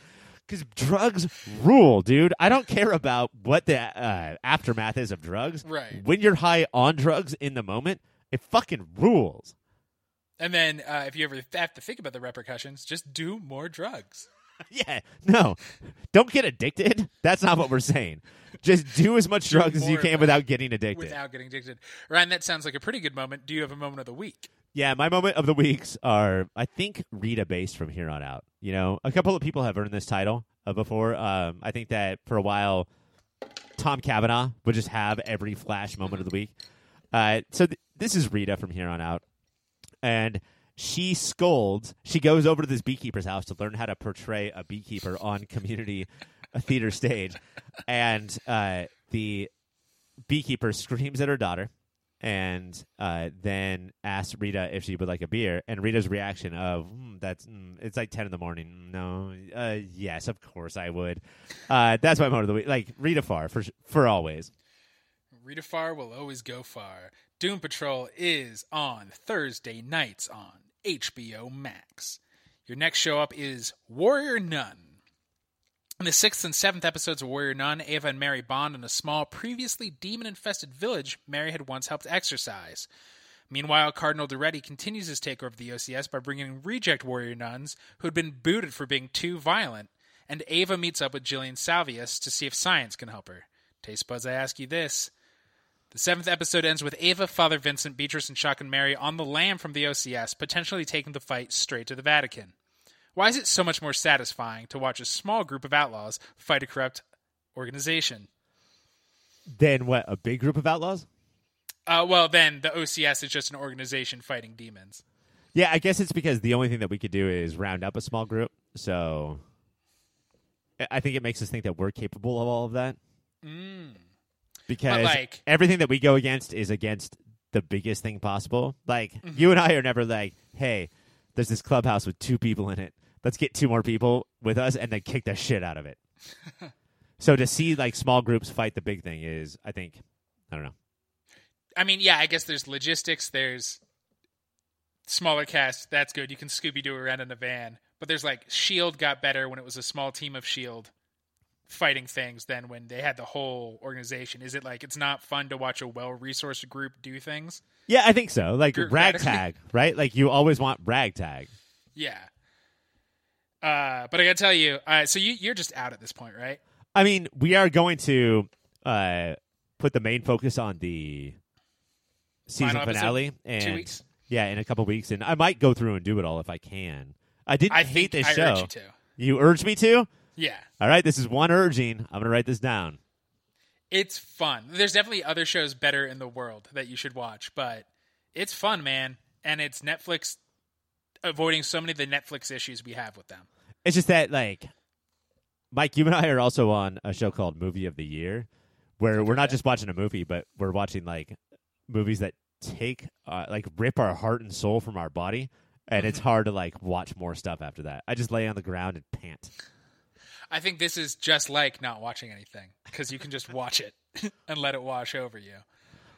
Because drugs rule, dude. I don't care about what the uh, aftermath is of drugs. Right. When you're high on drugs in the moment, it fucking rules. And then, uh, if you ever have to think about the repercussions, just do more drugs. Yeah, no, don't get addicted. That's not what we're saying. Just do as much drugs as you can without getting addicted. Without getting addicted. Ryan, that sounds like a pretty good moment. Do you have a moment of the week? Yeah, my moment of the weeks are, I think, Rita based from here on out. You know, a couple of people have earned this title uh, before. Um, I think that for a while, Tom Cavanagh would just have every flash moment of the week. Uh, so th- this is Rita from here on out, and she scolds. She goes over to this beekeeper's house to learn how to portray a beekeeper on community theater stage, and uh, the beekeeper screams at her daughter and uh, then asks Rita if she would like a beer. And Rita's reaction of mm, "That's mm, it's like ten in the morning." No, uh, yes, of course I would. Uh, that's my moment of the week. Like Rita Far for for always. Rita Far will always go far. Doom Patrol is on Thursday nights on HBO Max. Your next show up is Warrior Nun. In the sixth and seventh episodes of Warrior Nun, Ava and Mary bond in a small, previously demon infested village Mary had once helped exorcise. Meanwhile, Cardinal Duretti continues his takeover of the OCS by bringing in reject warrior nuns who had been booted for being too violent, and Ava meets up with Jillian Salvius to see if science can help her. Taste buds, I ask you this. The seventh episode ends with Ava, Father Vincent, Beatrice, and Chuck and Mary on the lam from the OCS, potentially taking the fight straight to the Vatican. Why is it so much more satisfying to watch a small group of outlaws fight a corrupt organization? Then what? A big group of outlaws? Uh, well, then the OCS is just an organization fighting demons. Yeah, I guess it's because the only thing that we could do is round up a small group. So I- I think it makes us think that we're capable of all of that. Mm. Because like- everything that we go against is against the biggest thing possible. Like Mm-hmm. you and I are never like, hey, there's this clubhouse with two people in it. Let's get two more people with us and then kick the shit out of it. so to see like small groups fight the big thing is, I think, I don't know. I mean, yeah, I guess there's logistics. There's smaller cast. That's good. You can Scooby Doo around in a van. But there's like Shield got better when it was a small team of Shield fighting things than when they had the whole organization. Is it like it's not fun to watch a well resourced group do things? Yeah, I think so. Like ragtag, right? Like you always want ragtag. Yeah. Uh, but I gotta tell you, uh, so you you're just out at this point, right? I mean, we are going to uh, put the main focus on the season Final finale, and Two weeks. yeah, in a couple weeks, and I might go through and do it all if I can. I didn't I hate this I show. you to. You urged me to. Yeah. All right, this is one urging. I'm gonna write this down. It's fun. There's definitely other shows better in the world that you should watch, but it's fun, man. And it's Netflix avoiding so many of the Netflix issues we have with them. It's just that, like, Mike, you and I are also on a show called Movie of the Year, where we're not just watching a movie, but we're watching like movies that take, uh, like, rip our heart and soul from our body, and it's hard to like watch more stuff after that. I just lay on the ground and pant. I think this is just like not watching anything because you can just watch it and let it wash over you.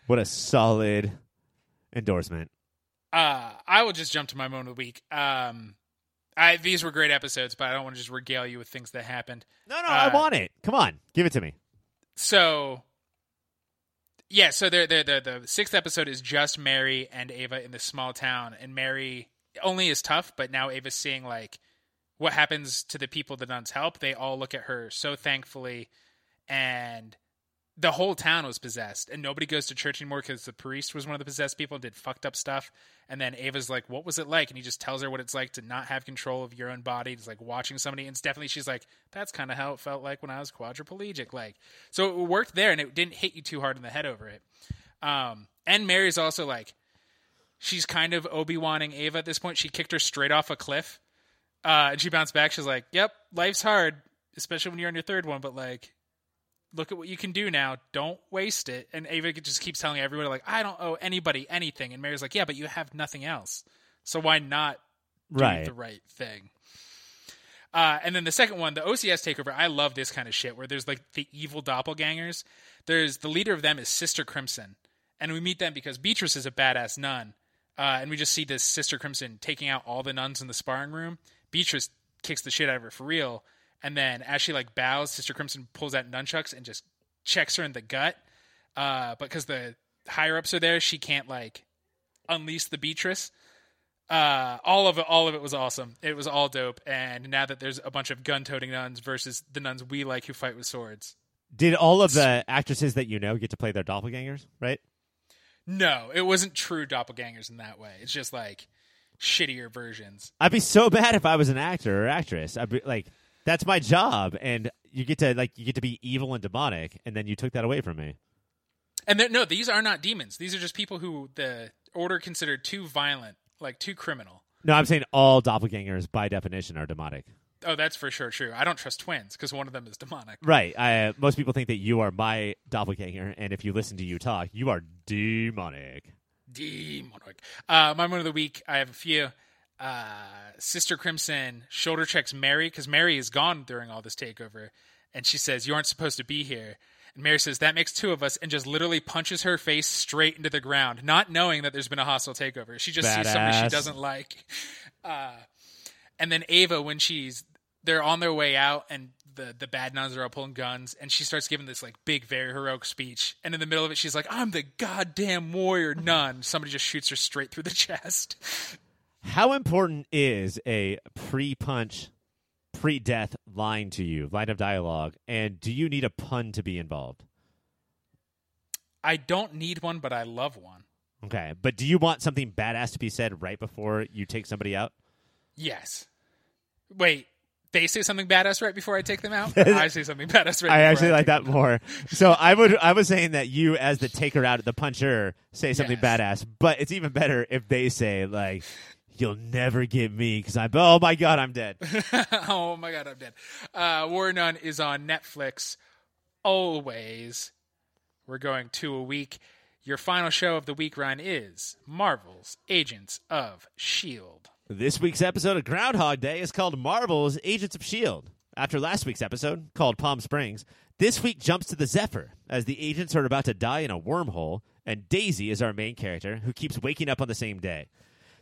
What a solid endorsement. Uh, I will just jump to my moment of the week. Um, I these were great episodes, but I don't want to just regale you with things that happened. No, no, I Uh, want it. Come on, give it to me. So, yeah, so the the the the sixth episode is just Mary and Ava in this small town, and Mary only is tough, but now Ava's seeing like what happens to the people the nuns help. They all look at her so thankfully, and the whole town was possessed, and nobody goes to church anymore because the priest was one of the possessed people and did fucked up stuff. And then Ava's like, "What was it like?" And he just tells her what it's like to not have control of your own body. It's like watching somebody, and it's definitely she's like, "That's kind of how it felt like when I was quadriplegic." Like, so it worked there, and it didn't hit you too hard in the head over it. Um, and Mary's also like, she's kind of Obi Waning Ava at this point. She kicked her straight off a cliff, uh, and she bounced back. She's like, "Yep, life's hard, especially when you're on your third one, but like." look at what you can do now. Don't waste it. And Ava just keeps telling everyone, like, I don't owe anybody anything. And Mary's like, yeah, but you have nothing else. So why not do Right. the right thing? Uh, and then the second one, the OCS takeover, I love this kind of shit where there's like the evil doppelgangers. There's the leader of them is Sister Crimson. And we meet them because Beatrice is a badass nun. Uh, and we just see this Sister Crimson taking out all the nuns in the sparring room. Beatrice kicks the shit out of her for real. And then as she like bows, Sister Crimson pulls out nunchucks and just checks her in the gut. Uh, but because the higher ups are there, she can't like unleash the Beatrice. Uh, all of it, all of it was awesome. It was all dope. And now that there's a bunch of gun-toting nuns versus the nuns we like who fight with swords, Did all of the actresses that you know get to play their doppelgangers? Right? no, it wasn't true doppelgangers in that way. It's just like shittier versions. I'd be so bad if I was an actor or actress. I'd be like, that's my job, and you get to like you get to be evil and demonic, and then you took that away from me. And no, these are not demons. These are just people who the order considered too violent, like too criminal. No, I'm saying all doppelgangers by definition are demonic. Oh, that's for sure true. I don't trust twins because one of them is demonic. Right. I, most people think that you are my doppelganger, and if you listen to you talk, you are demonic. Demonic. Uh, my moment of the week, I have a few. Uh, Sister Crimson shoulder checks Mary because Mary is gone during all this takeover, and she says, "You aren't supposed to be here." And Mary says, "That makes two of us," and just literally punches her face straight into the ground, not knowing that there's been a hostile takeover. She just sees somebody she doesn't like. Uh, and then Ava, when she's they're on their way out, and the the bad nuns are all pulling guns, and she starts giving this like big, very heroic speech. And in the middle of it, she's like, "I'm the goddamn warrior nun." Somebody just shoots her straight through the chest. How important is a pre-punch, pre-death line to you, line of dialogue, and do you need a pun to be involved? I don't need one, but I love one. Okay, but do you want something badass to be said right before you take somebody out? Yes. Wait, they say something badass right before I take them out. I say something badass right. I actually like take that more. So I would I was saying that you as the taker out, the puncher, say something Yes. badass, but it's even better if they say like, "You'll never get me because I'm oh my god, I'm dead." oh my god, I'm dead. Uh, War Nun is on Netflix. Always, we're going two a week. Your final show of the week, run is Marvel's Agents of S.H.I.E.L.D. This week's episode of Groundhog Day is called Marvel's Agents of S.H.I.E.L.D. After last week's episode, called Palm Springs, this week jumps to the Zephyr as the agents are about to die in a wormhole, and Daisy is our main character who keeps waking up on the same day.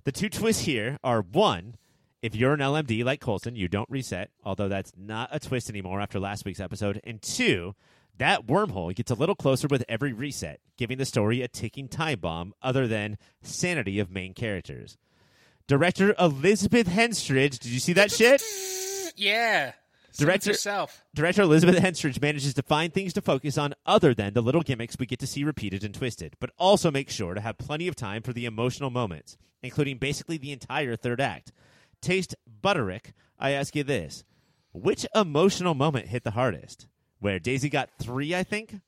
The two twists here are one, if you're an LMD like Coulson, you don't reset, although that's not a twist anymore after last week's episode. And two, that wormhole gets a little closer with every reset, giving the story a ticking time bomb other than sanity of main characters. Director Elizabeth Henstridge, did you see that shit? Yeah. Director- yourself. Director Elizabeth Henstridge manages to find things to focus on other than the little gimmicks we get to see repeated and twisted, but also makes sure to have plenty of time for the emotional moments, including basically the entire third act. Taste Butterick, I ask you this. Which emotional moment hit the hardest? Where Daisy got three, I think?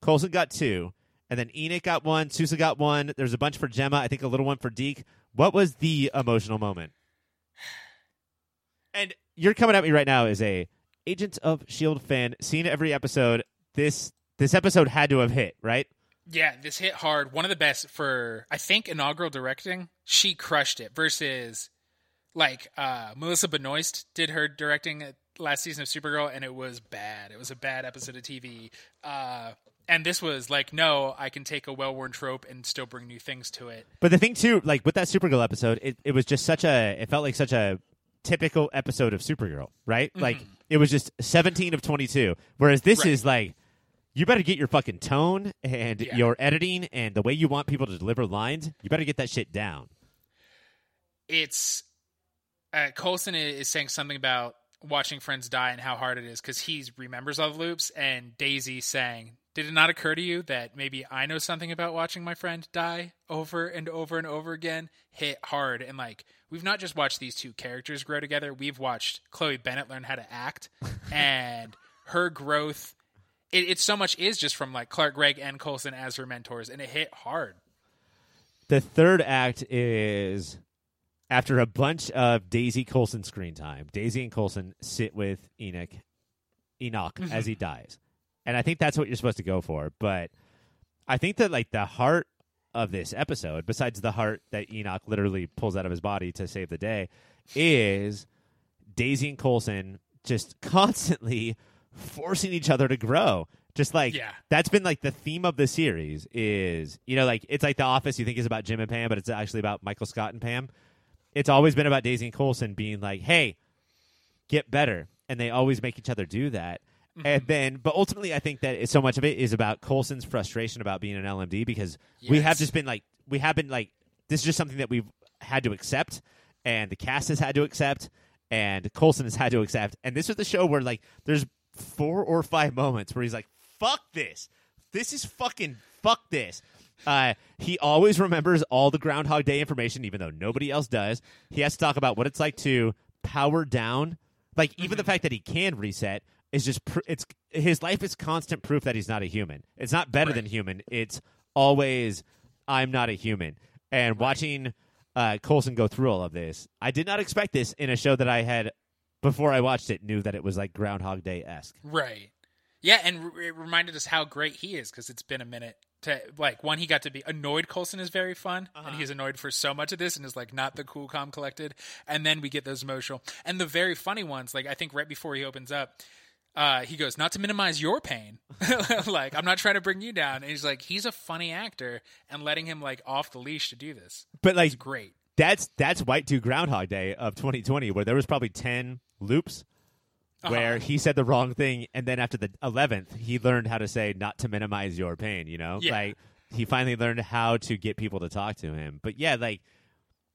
Coulson got two. And then Enoch got one. Sousa got one. There's a bunch for Jemma. I think a little one for Deke. What was the emotional moment? And you're coming at me right now as a Agents of Shield fan, seen every episode. This this episode had to have hit, right? Yeah, this hit hard. One of the best for I think inaugural directing. She crushed it versus like uh Melissa Benoist did her directing last season of Supergirl and it was bad. It was a bad episode of TV. Uh and this was like no, I can take a well-worn trope and still bring new things to it. But the thing too, like with that Supergirl episode, it, it was just such a it felt like such a typical episode of Supergirl, right? Like it was just 17 of 22. Whereas this Right. is like you better get your fucking tone and Yeah. your editing and the way you want people to deliver lines. You better get that shit down. it's uh, Coulson is saying something about watching friends die and how hard it is because he remembers all the loops, and Daisy saying, "Did it not occur to you that maybe I know something about watching my friend die over and over and over again?" Hit hard, and like we've not just watched these two characters grow together; we've watched Chloe Bennet learn how to act, and her growth. It, it so much is just from like Clark Gregg and Coulson as her mentors, and it hit hard. The third act is after a bunch of Daisy Coulson screen time. Daisy and Coulson sit with Enoch, Enoch as he mm-hmm. dies, and I think that's what you're supposed to go for. But I think that like the heart of this episode, besides the heart that Enoch literally pulls out of his body to save the day, is Daisy and Coulson just constantly forcing each other to grow. Just like Yeah. that's been like the theme of the series is you know like it's like The Office. You think is about Jim and Pam, but it's actually about Michael Scott and Pam. It's always been about Daisy and Coulson being like, "Hey, get better," and they always make each other do that. And then, but ultimately, I think that so much of it is about Coulson's frustration about being an LMD because we have just been like, we have been like, this is just something that we've had to accept, and the cast has had to accept, and Coulson has had to accept. And this is the show where like, there's four or five moments where he's like, "Fuck this, this is fucking fuck this." Uh, he always remembers all the Groundhog Day information, even though nobody else does. He has to talk about what it's like to power down. Like even the fact that he can reset is just pr- it's his life is constant proof that he's not a human. It's not better than human. It's always I'm not a human. And watching uh, Coulson go through all of this, I did not expect this in a show that I had before I watched it knew that it was like Groundhog Day esque. Right. Yeah, and r- it reminded us how great he is because it's been a minute to like one he got to be annoyed. Coulson is very fun, and he's annoyed for so much of this, and is like not the cool, calm, collected. And then we get those emotional and the very funny ones. Like I think right before he opens up, uh, he goes, "Not to minimize your pain, like I'm not trying to bring you down." And he's like, he's a funny actor, and letting him like off the leash to do this But is like great. that's that's White Two Groundhog Day of 2020, where there was probably 10 loops where he said the wrong thing, and then after the 11th, he learned how to say not to minimize your pain. You know, Yeah. like he finally learned how to get people to talk to him. But yeah, like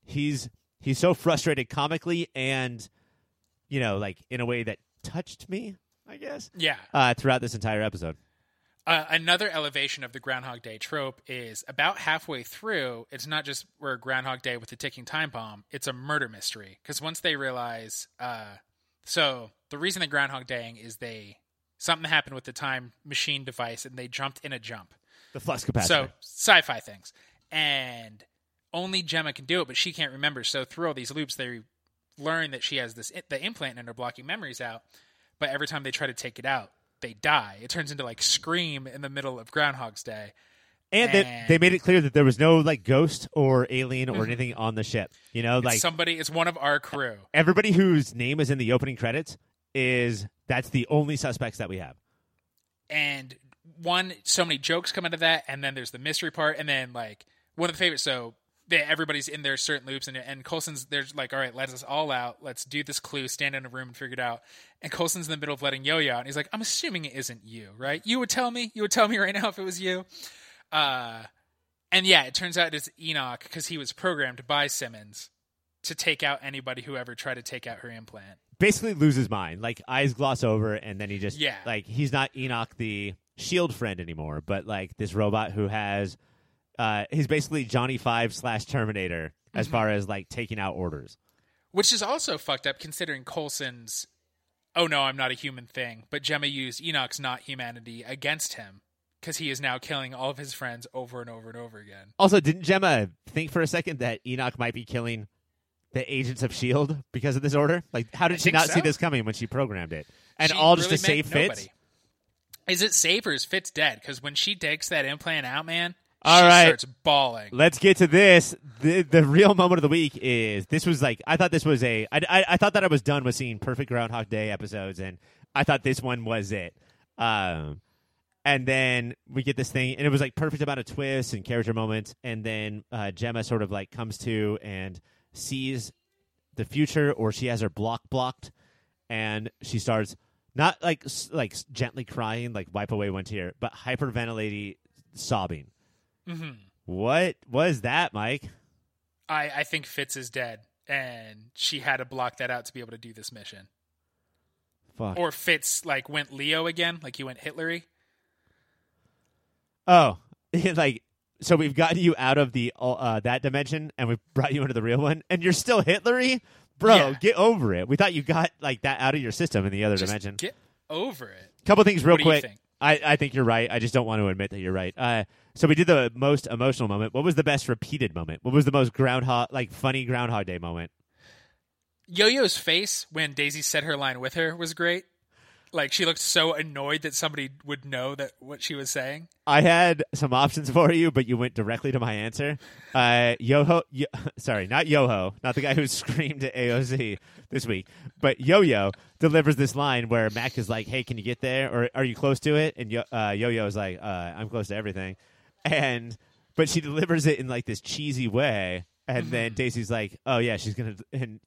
he's he's so frustrated comically and you know like in a way that touched me. I guess Yeah. uh, throughout this entire episode. Uh, another elevation of the Groundhog Day trope is about halfway through, it's not just we're Groundhog Day with the ticking time bomb, it's a murder mystery. Because once they realize, uh, so the reason they're Groundhog Daying is they, something happened with the time machine device and they jumped in a jump. The flux capacitor. So sci fi things. And only Jemma can do it, but she can't remember. So through all these loops, they learn that she has this the implant and are blocking memories out. But every time they try to take it out, they die. It turns into like Scream in the middle of Groundhog's Day. And, And- they made it clear that there was no like ghost or alien or mm-hmm. anything on the ship. You know, It's like somebody, it's one of our crew. everybody whose name is in the opening credits is that's the only suspects that we have. and one so many jokes come out of that and then there's the mystery part and then like one of the favorites so they, everybody's in their certain loops and and Coulson's there's like all right let us all out. Let's do this clue stand in a room and figure it out. And Coulson's in the middle of letting Yo-Yo out and he's like I'm assuming it isn't you right? You would tell me. You would tell me right now if it was you. Uh and yeah it turns out it's Enoch because he was programmed by Simmons to take out anybody who ever tried to take out her implant. Basically loses mind. Like eyes gloss over and then he just Yeah. like he's not Enoch the shield friend anymore, but like this robot who has uh he's basically Johnny Five slash Terminator as Mm-hmm. far as like taking out orders. Which is also fucked up considering Coulson's oh no, I'm not a human thing, but Jemma used Enoch's not humanity against him because he is now killing all of his friends over and over and over again. Also, didn't Jemma think for a second that Enoch might be killing the agents of Shield because of this order? Like, how did I she not so. see this coming when she programmed it? And She all just really to save Fitz. nobody. Is it safe or is Fitz dead? Because when she takes that implant out, man, All she right. starts bawling. Let's get to this. The the real moment of the week is this was like I thought this was a I, I, I thought that I was done with seeing perfect Groundhog Day episodes and I thought this one was it. Um, and then we get this thing and it was like perfect amount of twists and character moments and then uh, Jemma sort of like comes to and sees the future or she has her block blocked and she starts not like like gently crying like wipe away one tear but hyperventilating sobbing. Mhm. What was that, Mike? I, I think Fitz is dead, and she had to block that out to be able to do this mission. Fuck. Or Fitz like went Leo again, like he went Hitlery. oh, like so we've gotten you out of the uh, that dimension and we've brought you into the real one, and you're still Hitlery, bro. Yeah. Get over it. We thought you got like that out of your system in the other Just dimension. get over it. Couple things real What quick. I, I think you're right. I just don't want to admit that you're right. Uh, so we did the most emotional moment. What was the best repeated moment? What was the most groundhog like funny Groundhog Day moment? Yo-Yo's face when Daisy said her line with her was great. Like she looked so annoyed that somebody would know that what she was saying. I had some options for you, but you went directly to my answer. Uh, Yoho, yo, sorry, not Yoho, not the guy who screamed at AOC this week, but Yo-Yo delivers this line where Mack is like, "Hey, can you get there? Or are you close to it?" And Yo- uh, Yo-Yo is like, uh, "I'm close to everything," and but she delivers it in like this cheesy way, and then Daisy's like, "Oh yeah, she's gonna," and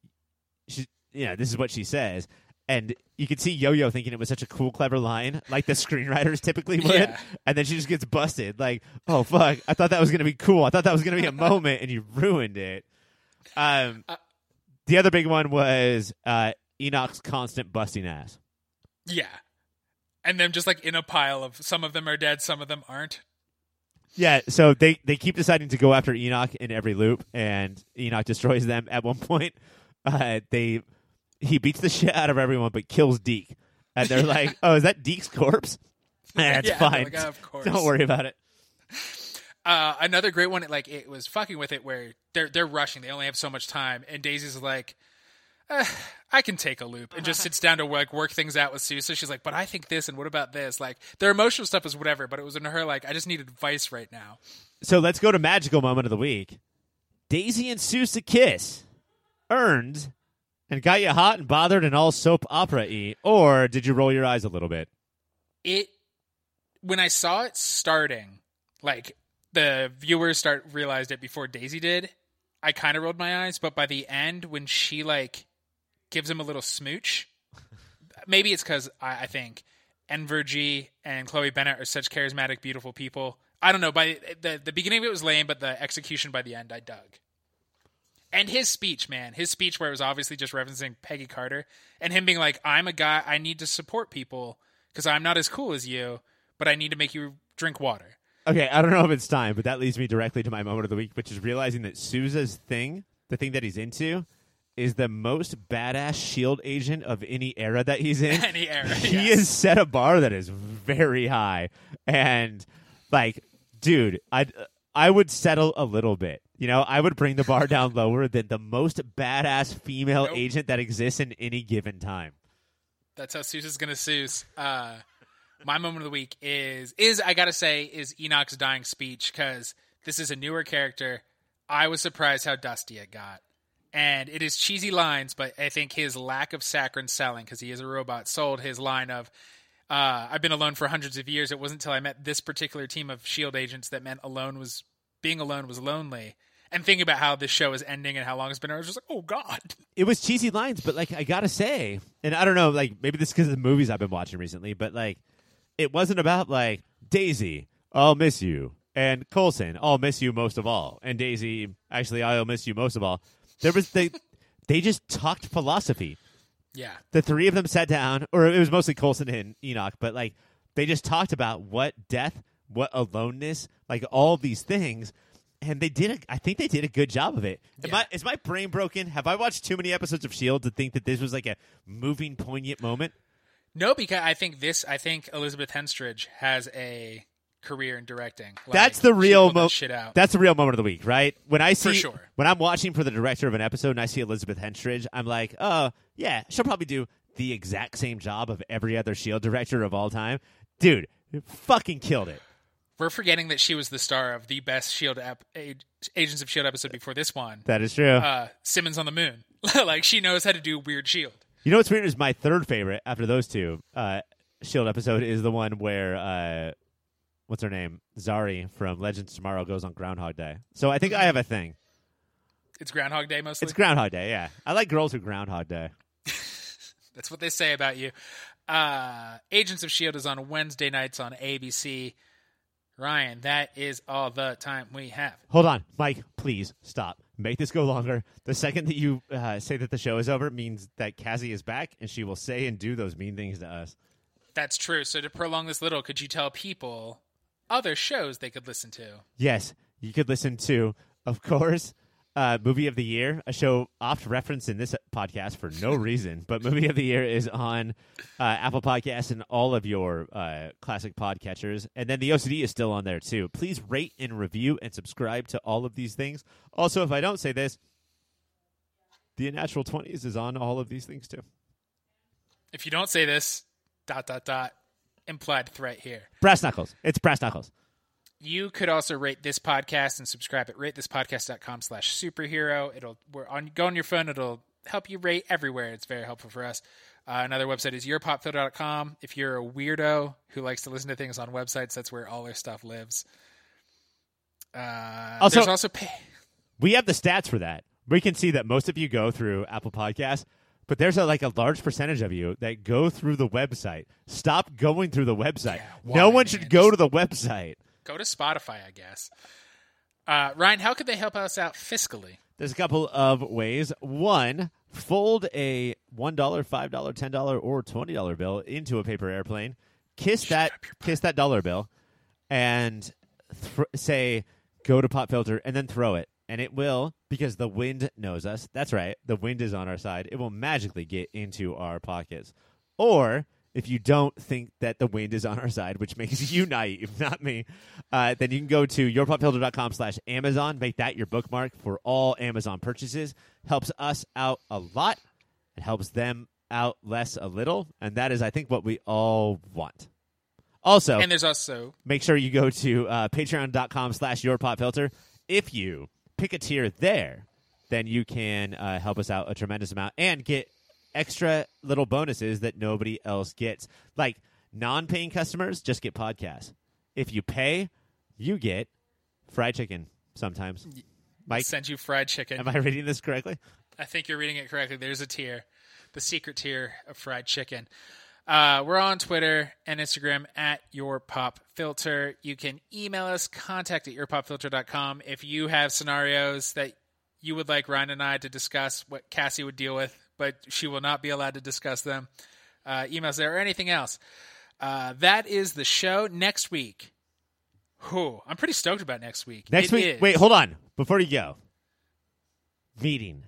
she, yeah, this is what she says. And you could see Yo-Yo thinking it was such a cool, clever line, like the screenwriters typically would. Yeah. And then she just gets busted. Like, oh fuck! I thought that was gonna be cool. I thought that was gonna be a moment, and you ruined it. Um, Uh, the other big one was uh, Enoch's constant busting ass. Yeah. And them just like in a pile of some of them are dead, some of them aren't. Yeah, so they they keep deciding to go after Enoch in every loop, and Enoch destroys them. At one point, uh, they he beats the shit out of everyone, but kills Deke, and they're like, "Oh, is that Deke's corpse?" That's Yeah, fine. like, "Oh, of course." Don't worry about it. Uh, another great one, like it was fucking with it, where they're they're rushing. They only have so much time, and Daisy's like, eh, "I can take a loop," and just sits down to like work things out with Sousa. She's like, "But I think this, and what about this?" Like their emotional stuff is whatever, but it was in her like, "I just need advice right now." So let's go to magical moment of the week. Daisy and Sousa kiss, earned, and got you hot and bothered and all soap opera y. Or did you roll your eyes a little bit? It when I saw it starting, like the viewers start realized it before Daisy did. I kind of rolled my eyes, but by the end, when she like gives him a little smooch, maybe it's because I, I think Enver G and Chloe Bennet are such charismatic, beautiful people. I don't know. By the the beginning of it was lame, but the execution by the end, I dug. And his speech, man, his speech where it was obviously just referencing Peggy Carter and him being like, "I'm a guy. I need to support people because I'm not as cool as you, but I need to make you drink water." Okay, I don't know if it's time, but that leads me directly to my moment of the week, which is realizing that Sousa's thing, the thing that he's into, is the most badass shield agent of any era that he's in. Any era, he yes. has set a bar that is very high, and like, dude, I I would settle a little bit. You know, I would bring the bar down lower than the most badass female Nope. agent that exists in any given time. That's how Seuss is gonna Seuss. Uh, My moment of the week is is I gotta say is Enoch's dying speech because this is a newer character. I was surprised how dusty it got, and it is cheesy lines, but I think his lack of saccharine selling because he is a robot sold his line of. Uh, I've been alone for hundreds of years. It wasn't until I met this particular team of Shield agents that meant alone was being alone was lonely. And thinking about how this show is ending and how long it's been, I was just like, oh god. it was cheesy lines, but like I gotta say, and I don't know, like maybe this because of the movies I've been watching recently, but like it wasn't about like Daisy, I'll miss you, and Coulson, I'll miss you most of all, and Daisy, actually, I'll miss you most of all. There was they they just talked philosophy. Yeah, The three of them sat down, or it was mostly Coulson and Enoch, but like they just talked about what death, what aloneness, like all these things. And they did. A, I think they did a good job of it. Yeah. I, is my brain broken? Have I watched too many episodes of Shield to think that this was like a moving, poignant moment? no, because I think this. I think Elizabeth Henstridge has a career in directing. Like, That's the real that mo- shit out. That's the real moment of the week, right? When I see sure. when I'm watching for the director of an episode and I see Elizabeth Henstridge, I'm like, oh yeah, she'll probably do the exact same job of every other Shield director of all time. Dude, fucking killed it. We're forgetting that she was the star of the best Shield ep- Agents of Shield episode before this one. That is true. Uh, Simmons on the Moon. like she knows how to do weird Shield. You know what's weird is my third favorite after those two uh, Shield episode is the one where uh, what's her name Zari from Legends of Tomorrow goes on Groundhog Day. So I think I have a thing. It's Groundhog Day mostly. It's Groundhog Day. Yeah, I like girls who Groundhog Day. That's what they say about you. Uh, Agents of Shield is on Wednesday nights on ABC. Ryan, that is all the time we have. Hold on, Mike. Please stop. Make this go longer. The second that you uh, say that the show is over means that Cassie is back and she will say and do those mean things to us. That's true. So to prolong this little, could you tell people other shows they could listen to? Yes, you could listen to, of course, uh, Movie of the Year, a show oft referenced in this podcast for no reason, but Movie of the Year is on uh, Apple Podcasts and all of your uh, classic podcatchers. And then the OCD is still on there too. Please rate and review and subscribe to all of these things. Also, if I don't say this, the Unnatural 20s is on all of these things too. If you don't say this, dot dot dot, implied threat here. Brass Knuckles. It's Brass Knuckles. You could also rate this podcast and subscribe at ratethispodcast.com slash superhero. It'll we're on go on your phone, it'll help you rate everywhere. It's very helpful for us. Uh, another website is yourpopfilter.com. If you're a weirdo who likes to listen to things on websites, that's where all our stuff lives. Uh, Also- there's also pay. We have the stats for that. We can see that most of you go through Apple Podcasts, but there's a, like a large percentage of you that go through the website. Stop going through the website. Yeah, no why, one should go Just- to the website. Go to Spotify, I guess. Uh, Ryan, how could they help us out fiscally? There's a couple of ways. One, fold a $1, $5, $10, or $20 bill into a paper airplane. Kiss that kiss that dollar bill and thr say go to pop filter and then throw it. And it will because the wind knows us. That's right. The wind is on our side. It will magically get into our pockets. Or if you don't think that the wind is on our side, which makes you naive, not me, uh, then you can go to yourpopfilter.com slash Amazon. Make that your bookmark for all Amazon purchases. Helps us out a lot. It helps them out less a little. And that is, I think, what we all want. Also, And there's also make sure you go to uh, patreon.com slash yourpopfilter. If you pick a tier there, then you can uh, help us out a tremendous amount and get extra little bonuses that nobody else gets. Like non-paying customers just get podcasts. If you pay, you get fried chicken sometimes. Mike, send you fried chicken. am I reading this correctly? I think you're reading it correctly. There's a tier, the secret tier of fried chicken. Uh, we're on Twitter and Instagram at your pop filter. You can email us contact at yourpopfilter.com if you have scenarios that you would like Ryan and I to discuss what Cassie would deal with, but she will not be allowed to discuss them. Uh, emails there or anything else. Uh, that is the show next week. Whew, I'm pretty stoked about next week. Next It week. is- Wait, hold on. Before you go, meeting.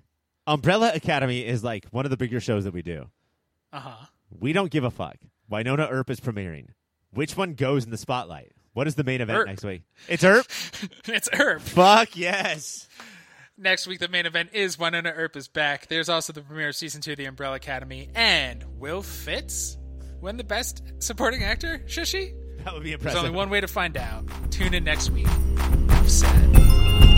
Umbrella Academy is like one of the bigger shows that we do. Uh-huh. We don't give a fuck. Wynonna Earp is premiering. Which one goes in the spotlight? What is the main event Earp. next week? It's Earp? it's Herb. fuck yes. Next week, the main event is Wynonna Earp is back. There's also the premiere of season two of The Umbrella Academy, and Will Fitz win the best supporting actor? Should she? That would be There's impressive. only one way to find out. Tune in next week. Enough said.